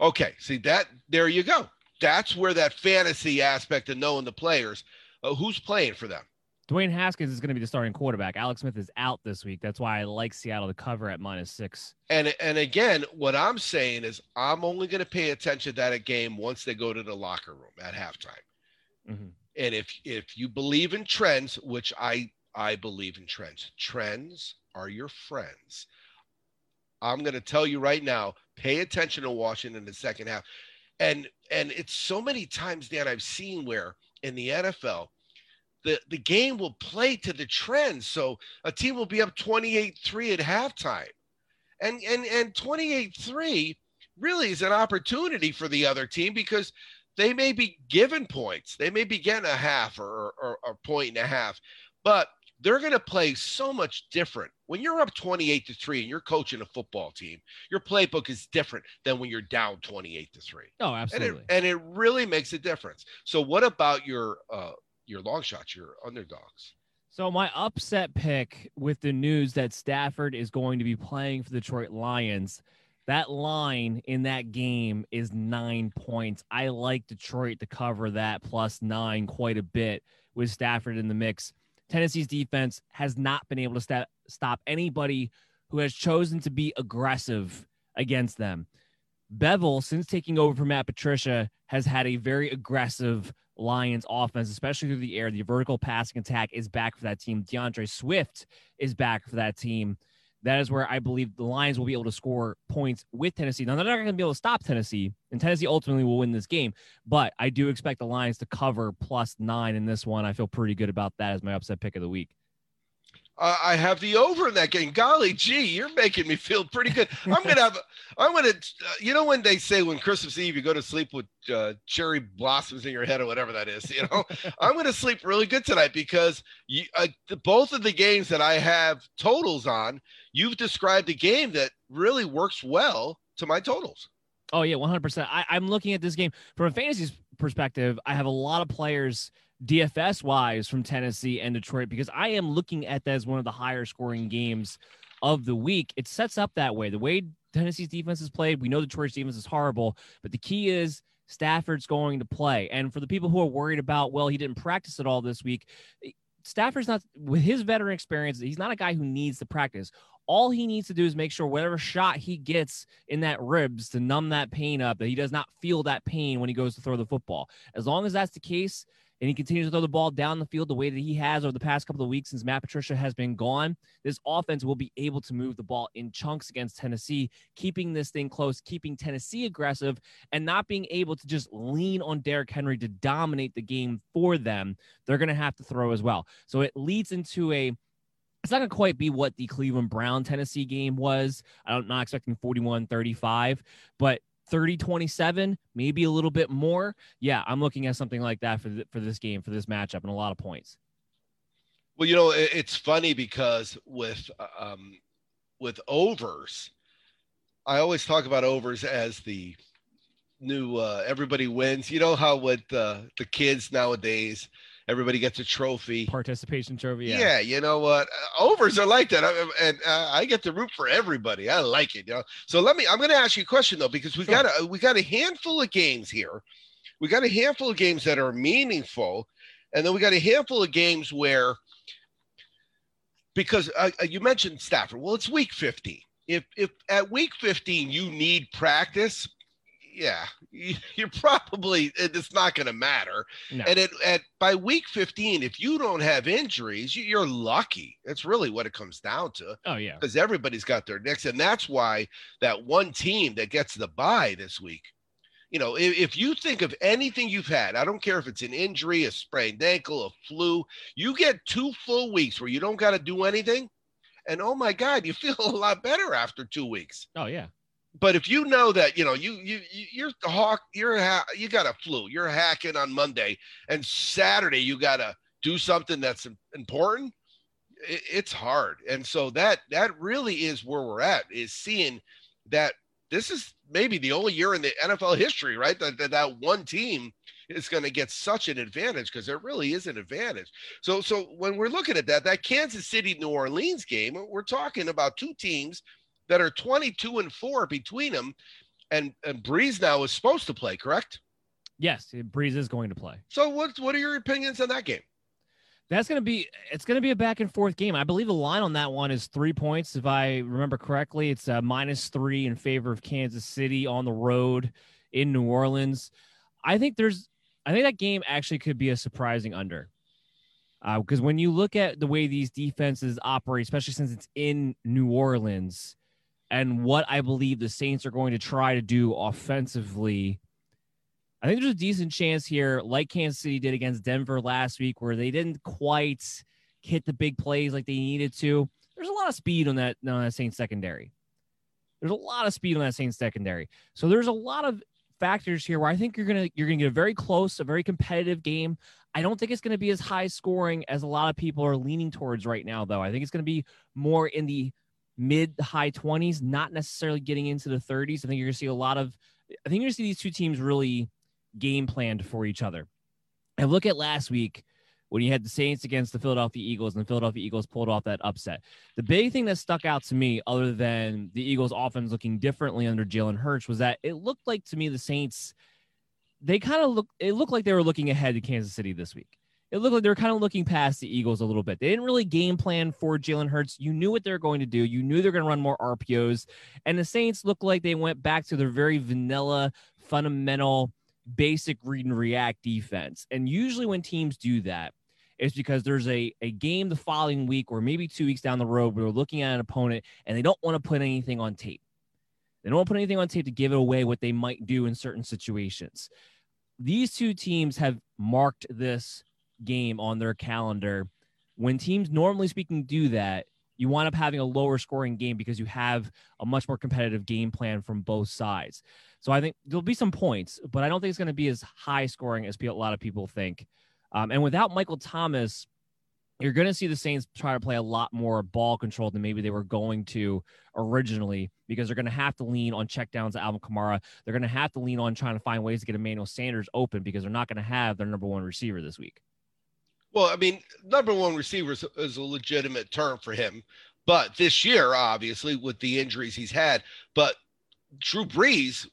Okay, see that there you go. That's where that fantasy aspect of knowing the players, uh, who's playing for them. Dwayne Haskins is going to be the starting quarterback. Alex Smith is out this week. That's why I like Seattle to cover at minus six. And and again, what I'm saying is I'm only going to pay attention to that game once they go to the locker room at halftime. Mhm. And if if you believe in trends, which I I believe in trends, trends are your friends. I'm going to tell you right now, pay attention to Washington in the second half. And and it's so many times Dan I've seen where in the NFL the the game will play to the trend. So a team will be up 28-3 at halftime. And and and 28-3 really is an opportunity for the other team because they may be given points. They may be getting a half or, or, or a point and a half, but they're going to play so much different. When you're up 28 to 3 and you're coaching a football team, your playbook is different than when you're down 28 to 3. Oh, And absolutely. it, and it really makes a difference. So what about your uh your long shots, your underdogs? So my upset pick with the news that Stafford is going to be playing for the Detroit Lions, that line in that game is nine points. I like Detroit to cover that plus nine quite a bit with Stafford in the mix. Tennessee's defense has not been able to sta- stop anybody who has chosen to be aggressive against them. Bevell, since taking over from Matt Patricia, has had a very aggressive Lions offense, especially through the air. The vertical passing attack is back for that team. DeAndre Swift is back for that team. That is where I believe the Lions will be able to score points with Tennessee. Now, they're not going to be able to stop Tennessee, and Tennessee ultimately will win this game. But I do expect the Lions to cover plus nine in this one. I feel pretty good about that as my upset pick of the week. Uh, I have the over in that game. Golly gee, you're making me feel pretty good. I'm gonna have. I'm gonna. Uh, you know when they say when Christmas Eve you go to sleep with uh, cherry blossoms in your head or whatever that is. You know, I'm gonna sleep really good tonight because you, uh, the, both of the games that I have totals on, you've described a game that really works well to my totals. Oh yeah, 100. percent I'm looking at this game from a fantasy perspective. I have a lot of players DFS wise from Tennessee and Detroit because I am looking at that as one of the higher scoring games of the week. It sets up that way. The way Tennessee's defense is played, we know Detroit's defense is horrible, but the key is Stafford's going to play. And for the people who are worried about, well, he didn't practice at all this week, eh, Stafford's not with his veteran experience, he's not a guy who needs to practice. All he needs to do is make sure whatever shot he gets in that ribs to numb that pain up, that he does not feel that pain when he goes to throw the football. As long as that's the case, and he continues to throw the ball down the field the way that he has over the past couple of weeks since Matt Patricia has been gone, this offense will be able to move the ball in chunks against Tennessee, keeping this thing close, keeping Tennessee aggressive, and not being able to just lean on Derrick Henry to dominate the game for them. They're going to have to throw as well. So it leads into a it's not going to quite be what the Cleveland Brown Tennessee game was. I'm not expecting 41 35, but 30 27 maybe a little bit more. Yeah i'm looking at something like that for the, for this game for this matchup and a lot of points. Well you know it's funny because with um with overs i always talk about overs as the new uh everybody wins. You know how with uh, the kids nowadays everybody gets a trophy. Participation trophy yeah, yeah you know what? Uh, overs are like that. I, and uh, i get to root for everybody. I like it you know so let me i'm going to ask you a question though because we sure. got a we got a handful of games here. We got a handful of games that are meaningful and then we got a handful of games where because uh, uh you mentioned stafford. Well it's week 15 if if at week 15 you need practice yeah, you're probably it's not going to matter. No. And at, at by week 15, if you don't have injuries, you're lucky. That's really what it comes down to. Oh yeah, because everybody's got their nicks, and that's why that one team that gets the bye this week. You know, if, if you think of anything you've had, I don't care if it's an injury, a sprained ankle, a flu, you get two full weeks where you don't got to do anything. And oh my God, you feel a lot better after two weeks. Oh, yeah but if you know that you know you you you're the hawk you're ha- you got a flu you're hacking on monday and saturday you got to do something that's important it, it's hard. And so that that really is where we're at is seeing that this is maybe the only year in the nfl history right that that, that one team is going to get such an advantage because there really is an advantage. So so when we're looking at that that kansas city new orleans game we're talking about two teams that are 22 and 4 between them. And, and Brees now is supposed to play, correct? Yes, Brees is going to play. So what what are your opinions on that game? That's going to be it's going to be a back and forth game. I believe the line on that one is 3 points if I remember correctly. It's uh, minus 3 in favor of Kansas City on the road in New Orleans. I think there's I think that game actually could be a surprising under. Because uh, when you look at the way these defenses operate, especially since it's in New Orleans, and what I believe the Saints are going to try to do offensively. I think there's a decent chance here, like Kansas City did against Denver last week, where they didn't quite hit the big plays like they needed to. There's a lot of speed on that, on that Saints secondary. There's a lot of speed on that Saints secondary. So there's a lot of factors here where I think you're gonna you're gonna get a very close, a very competitive game. I don't think it's gonna be as high scoring as a lot of people are leaning towards right now, though. I think it's gonna be more in the mid high 20s, not necessarily getting into the 30s. I think you're going to see a lot of, I think you're going to see these two teams really game planned for each other. And look at last week when you had the Saints against the Philadelphia Eagles and the Philadelphia Eagles pulled off that upset. The big thing that stuck out to me, other than the Eagles offense looking differently under Jalen Hurts, was that it looked like to me the Saints, they kind of look, it looked like they were looking ahead to Kansas City this week it looked like they were kind of looking past the Eagles a little bit. They didn't really game plan for Jalen Hurts. You knew what they were going to do. You knew they're going to run more RPOs. And the Saints looked like they went back to their very vanilla, fundamental basic read and react defense. And usually when teams do that, it's because there's a, a game the following week or maybe two weeks down the road where they're looking at an opponent and they don't want to put anything on tape. They don't want to put anything on tape to give it away what they might do in certain situations. These two teams have marked this game on their calendar. When teams normally speaking do that, you wind up having a lower scoring game because you have a much more competitive game plan from both sides. So I think there'll be some points, but I don't think it's going to be as high scoring as a lot of people think. Um, and without Michael Thomas, you're going to see the Saints try to play a lot more ball control than maybe they were going to originally because they're going to have to lean on checkdowns to Alvin Kamara. They're going to have to lean on trying to find ways to get Emmanuel Sanders open because they're not going to have their number one receiver this week. Well, I mean, number one receiver is, is a legitimate term for him. But this year, obviously, with the injuries he's had, but Drew Brees,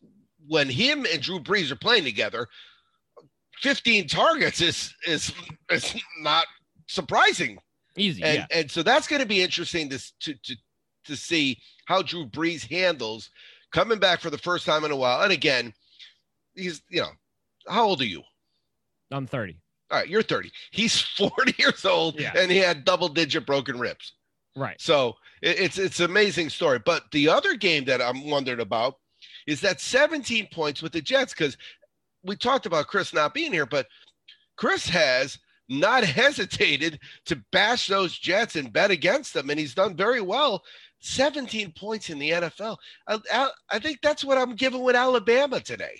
when him and Drew Brees are playing together, 15 targets is is is not surprising. Easy. And yeah. and so that's going to be interesting to, to to to see how Drew Brees handles coming back for the first time in a while. And again, he's you know, how old are you? I'm 30. All right, you're 30. He's 40 years old Yeah. and he had double digit broken ribs. Right. So it, it's it's an amazing story. But the other game that I'm wondering about is that 17 points with the Jets because we talked about Chris not being here, but Chris has not hesitated to bash those Jets and bet against them, and he's done very well. 17 points in the NFL. I, I, I think that's what I'm giving with Alabama today.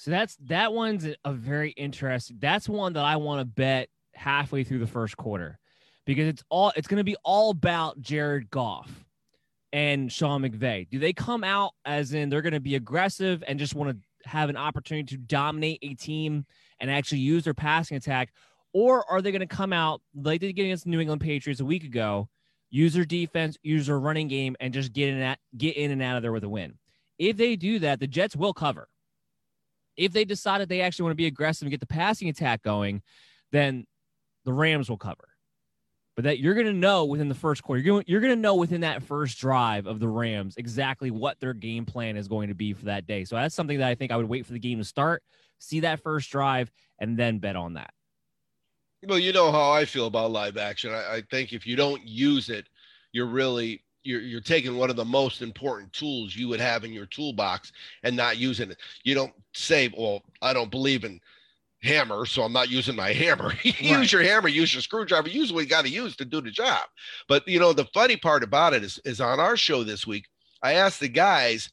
So that's that one's a very interesting. That's one that I want to bet halfway through the first quarter because it's all it's going to be all about Jared Goff and Sean McVay. Do they come out as in they're going to be aggressive and just want to have an opportunity to dominate a team and actually use their passing attack, or are they going to come out like they did against the New England Patriots a week ago, use their defense, use their running game, and just get in at get in and out of there with a win? If they do that, the Jets will cover if they decide that they actually want to be aggressive and get the passing attack going, then the Rams will cover. But that you're going to know within the first quarter, you're going, you're going to know within that first drive of the Rams exactly what their game plan is going to be for that day. So that's something that I think I would wait for the game to start, see that first drive, and then bet on that. Well, you know how I feel about live action. I, I think if you don't use it, you're really you're you're taking one of the most important tools you would have in your toolbox and not using it. You don't say, "Well, I don't believe in hammer, so I'm not using my hammer." use Right. your hammer, use your screwdriver, use what you got to use to do the job. But you know, the funny part about it is is on our show this week, I asked the guys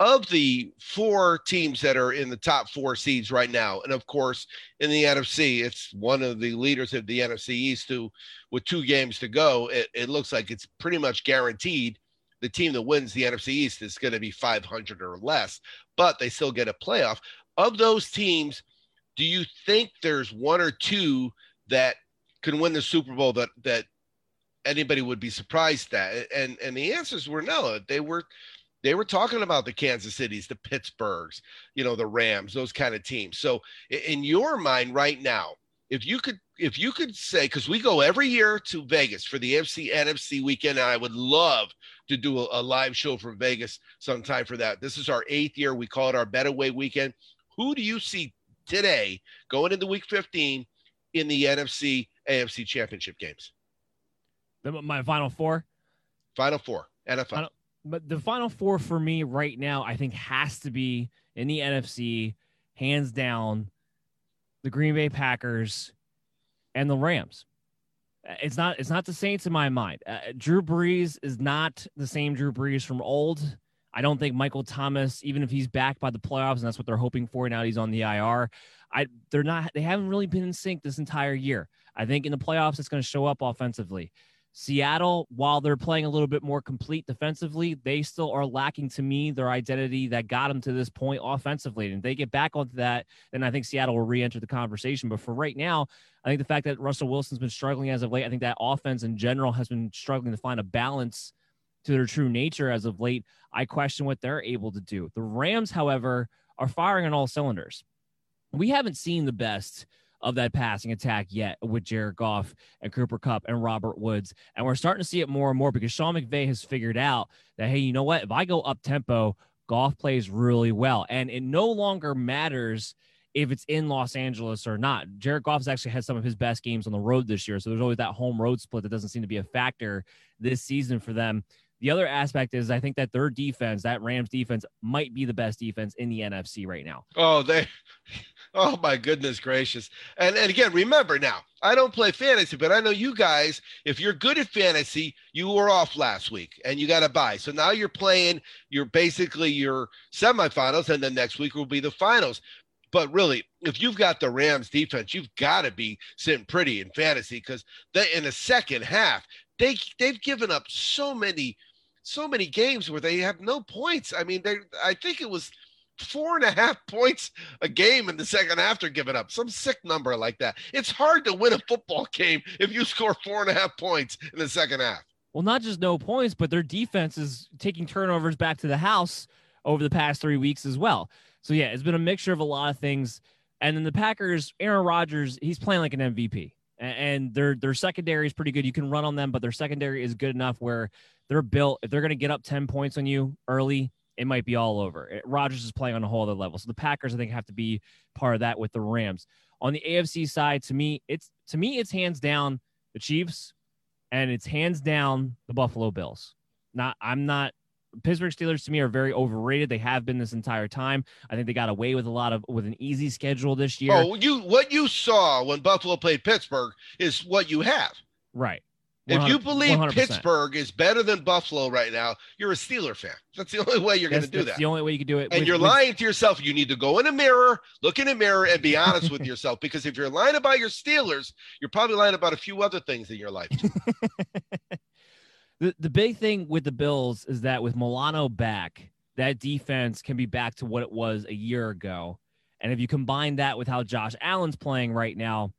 of the four teams that are in the top four seeds right now, and of course, in the NFC, it's one of the leaders of the NFC East who, with two games to go, it, it looks like it's pretty much guaranteed the team that wins the NFC East is going to be 500 or less, but they still get a playoff. Of those teams, do you think there's one or two that can win the Super Bowl that that anybody would be surprised at? And and the answers were no. They were they were talking about the Kansas Cities, the Pittsburghs, you know, the Rams, those kind of teams. So in your mind right now, if you could if you could say because we go every year to Vegas for the FC NFC weekend, and I would love to do a, a live show from Vegas sometime for that. This is our eighth year. We call it our Bet Away weekend. Who do you see today going into week 15 in the NFC AFC championship games? My final four. Final four, NFL. Final- But the final four for me right now, I think, has to be in the NFC, hands down, the Green Bay Packers and the Rams. Uh, It's not. It's not the Saints in my mind. Uh, Drew Brees is not the same Drew Brees from old. I don't think Michael Thomas, even if he's back by the playoffs, and that's what they're hoping for. Now he's on the IR. I they're not. They haven't really been in sync this entire year. I think in the playoffs, it's going to show up offensively. Seattle, while they're playing a little bit more complete defensively, they still are lacking to me their identity that got them to this point offensively. And they get back onto that, then I think Seattle will re enter the conversation. But for right now, I think the fact that Russell Wilson's been struggling as of late, I think that offense in general has been struggling to find a balance to their true nature as of late. I question what they're able to do. The Rams, however, are firing on all cylinders. We haven't seen the best of that passing attack yet with Jared Goff and Cooper Kupp and Robert Woods. And we're starting to see it more and more because Sean McVay has figured out that, hey, you know what? If I go up tempo, Goff plays really well. And it no longer matters if it's in Los Angeles or not. Jared Goff's actually had some of his best games on the road this year, so there's always that home road split that doesn't seem to be a factor this season for them. The other aspect is I think that their defense, that Rams defense, might be the best defense in the NFC right now. Oh, they oh my goodness gracious. And and again, remember now, I don't play fantasy, but I know you guys, if you're good at fantasy, you were off last week and you got to buy. So now you're playing you're basically your semifinals, and then next week will be the finals. But really, if you've got the Rams defense, you've got to be sitting pretty in fantasy because they in the second half, they they've given up so many so many games where they have no points. I mean, they I think it was four and a half points a game in the second half they're giving up some sick number like that. It's hard to win a football game if you score four and a half points in the second half. Well, not just no points, but their defense is taking turnovers back to the house over the past three weeks as well. So yeah, it's been a mixture of a lot of things. And then the Packers, Aaron Rodgers, he's playing like an MVP. And their their secondary is pretty good. You can run on them, but their secondary is good enough where they're built. If they're going to get up 10 points on you early, it might be all over. Rodgers is playing on a whole other level. So the Packers, I think, have to be part of that with the Rams. On the AFC side, to me, it's to me, it's hands down the Chiefs and it's hands down the Buffalo Bills. Not I'm not Pittsburgh Steelers to me are very overrated. They have been this entire time. I think they got away with a lot of with an easy schedule this year. Oh, you what you saw when Buffalo played Pittsburgh is what you have. Right. If you believe 100%. Pittsburgh is better than Buffalo right now, you're a Steeler fan. That's the only way you're going to do that. the only way you can do it. And with, you're with... lying to yourself. You need to go in a mirror, look in a mirror, and be honest with yourself. Because if you're lying about your Steelers, you're probably lying about a few other things in your life. the the big thing with the Bills is that with Milano back, that defense can be back to what it was a year ago. And if you combine that with how Josh Allen's playing right now,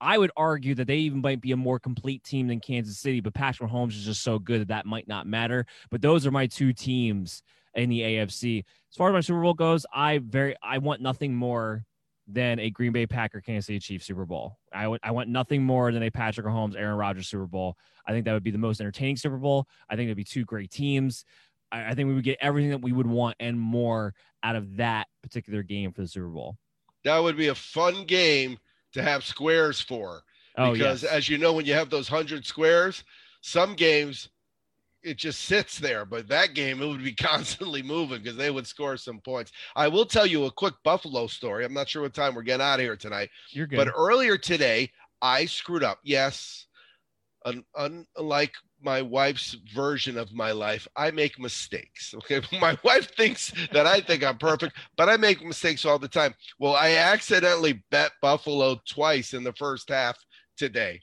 I would argue that they even might be a more complete team than Kansas City, but Patrick Mahomes is just so good that that might not matter. But those are my two teams in the AFC. As far as my Super Bowl goes, I very I want nothing more than a Green Bay Packer Kansas City Chiefs Super Bowl. I, w- I want nothing more than a Patrick Mahomes Aaron Rodgers Super Bowl. I think that would be the most entertaining Super Bowl. I think it'd be two great teams. I, I think we would get everything that we would want and more out of that particular game for the Super Bowl. That would be a fun game to have squares for. Oh, because yes. as you know, when you have those hundred squares, some games it just sits there. But that game, it would be constantly moving because they would score some points. I will tell you a quick Buffalo story. I'm not sure what time we're getting out of here tonight. You're good. But earlier today, I screwed up. Yes, un- unlike my wife's version of my life. I make mistakes. Okay. My wife thinks that I think I'm perfect, but I make mistakes all the time. Well, I accidentally bet Buffalo twice in the first half today.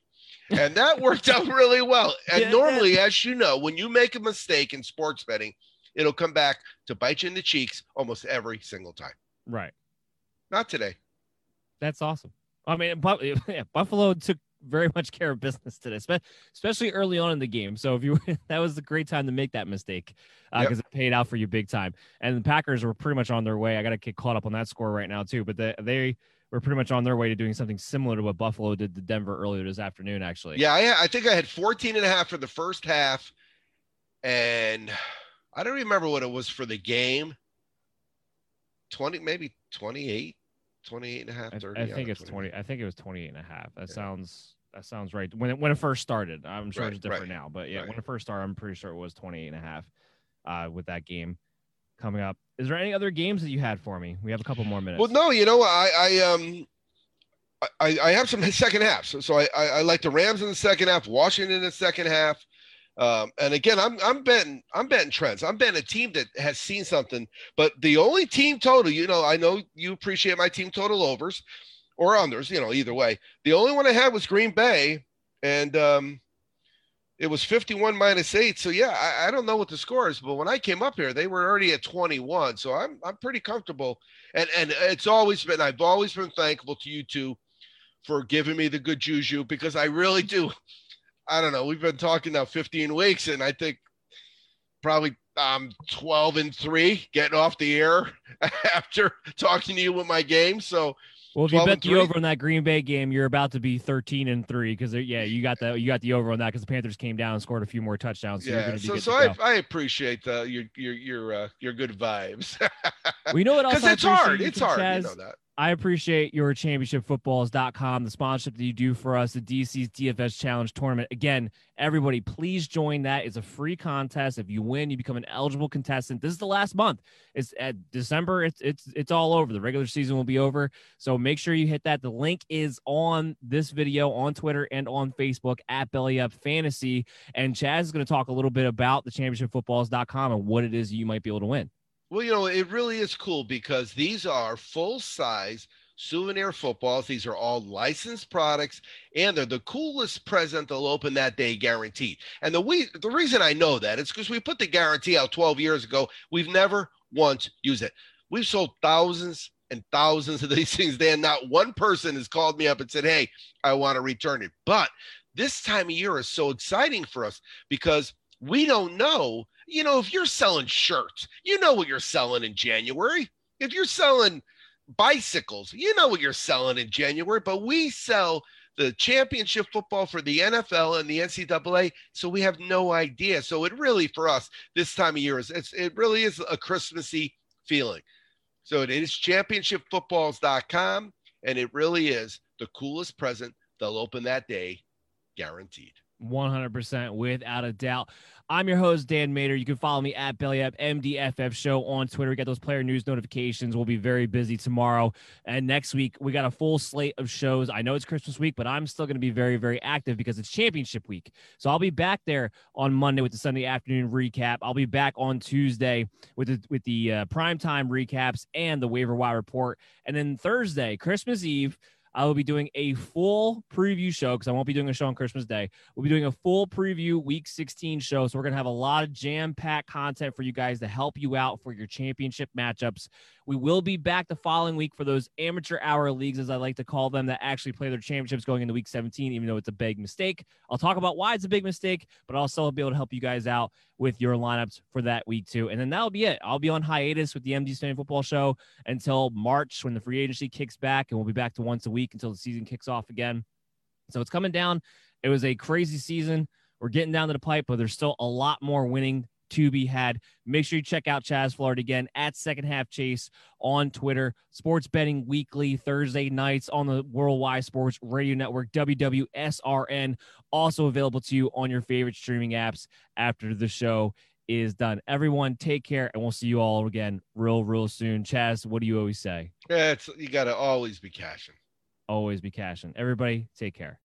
And that worked out really well. And yeah. normally, as you know, when you make a mistake in sports betting, it'll come back to bite you in the cheeks almost every single time. Right. Not today. That's awesome. I mean, Buffalo took very much care of business today, especially early on in the game. So if you that was a great time to make that mistake because uh, yep. it paid out for you big time. And the Packers were pretty much on their way. I got to get caught up on that score right now too, but they, they were pretty much on their way to doing something similar to what Buffalo did to Denver earlier this afternoon. Actually, yeah, I, I think I had 14 and a half for the first half, and I don't remember what it was for the game. 20, maybe 28. 28 and a half 30 I, I think it's 20 I think it was 28 and a half that yeah. sounds that sounds right. When it, when it first started, I'm sure right, it's different right, now, but yeah, right. when it first started, I'm pretty sure it was 28 and a half uh, with that game coming up. Is there any other games that you had for me? We have a couple more minutes. Well, no, you know, I, I, um, I, I have some second halves. So, so I, I, I like the Rams in the second half, Washington in the second half. Um, and again, I'm I'm betting I'm betting trends. I'm betting a team that has seen something. But the only team total, you know, I know you appreciate my team total overs or unders, you know, either way. The only one I had was Green Bay, and um, it was 51 minus eight. So yeah, I, I, don't know what the score is, but when I came up here, they were already at 21. So I'm I'm pretty comfortable. And and it's always been I've always been thankful to you two for giving me the good juju because I really do. I don't know. We've been talking now 15 weeks, and I think probably um 12 and three getting off the air after talking to you with my game. So well, if you bet the over on that Green Bay game, you're about to be 13 and three because yeah, you got the you got the over on that because the Panthers came down and scored a few more touchdowns. So yeah, so so I, I appreciate the your your your uh, your good vibes. we know it because it's hard. It's hard. Chaz, you know that. I appreciate your championshipfootballs.com, the sponsorship that you do for us, the DC's DFS Challenge Tournament. Again, everybody, please join that. It's a free contest. If you win, you become an eligible contestant. This is the last month. It's at December. It's it's it's all over. The regular season will be over. So make sure you hit that. The link is on this video on Twitter and on Facebook at Belly Up Fantasy. And Chaz is going to talk a little bit about the championshipfootballs.com and what it is you might be able to win. Well, you know, it really is cool because these are full size souvenir footballs. These are all licensed products, and they're the coolest present they'll open that day, guaranteed. And the we the reason I know that is because we put the guarantee out 12 years ago. We've never once used it. We've sold thousands and thousands of these things. Then not one person has called me up and said, "Hey, I want to return it." But this time of year is so exciting for us because we don't know you know, if you're selling shirts, you know what you're selling in January. If you're selling bicycles, you know what you're selling in January, but we sell the championship football for the NFL and the NCAA, so we have no idea. So it really, for us, this time of year is it really is a Christmassy feeling. So it is championshipfootballs.com, and it really is the coolest present they'll open that day, guaranteed. 100% without a doubt. I'm your host, Dan Mater. You can follow me at BellyUp MDFF Show on Twitter. We get those player news notifications. We'll be very busy tomorrow. And next week, we got a full slate of shows. I know it's Christmas week, but I'm still going to be very, very active because it's championship week. So I'll be back there on Monday with the Sunday afternoon recap. I'll be back on Tuesday with the, with the uh, primetime recaps and the waiver wire report. And then Thursday, Christmas Eve, I will be doing a full preview show because I won't be doing a show on Christmas Day. We'll be doing a full preview week 16 show. So we're going to have a lot of jam packed content for you guys to help you out for your championship matchups. We will be back the following week for those amateur hour leagues, as I like to call them, that actually play their championships going into week 17, even though it's a big mistake. I'll talk about why it's a big mistake, but also I'll be able to help you guys out with your lineups for that week too. And then that'll be it. I'll be on hiatus with the MD Standing Football Show until March when the free agency kicks back, and we'll be back to once a week until the season kicks off again. So it's coming down. It was a crazy season. We're getting down to the pipe, but there's still a lot more winning to be had. Make sure you check out Chaz Florida again at Second Half Chase on Twitter. Sports betting weekly Thursday nights on the Worldwide Sports Radio Network, WWSRN. Also available to you on your favorite streaming apps after the show is done. Everyone, take care, and we'll see you all again real, real soon. Chaz, what do you always say? Yeah, it's you got to always be cashing. Always be cashing. Everybody, take care.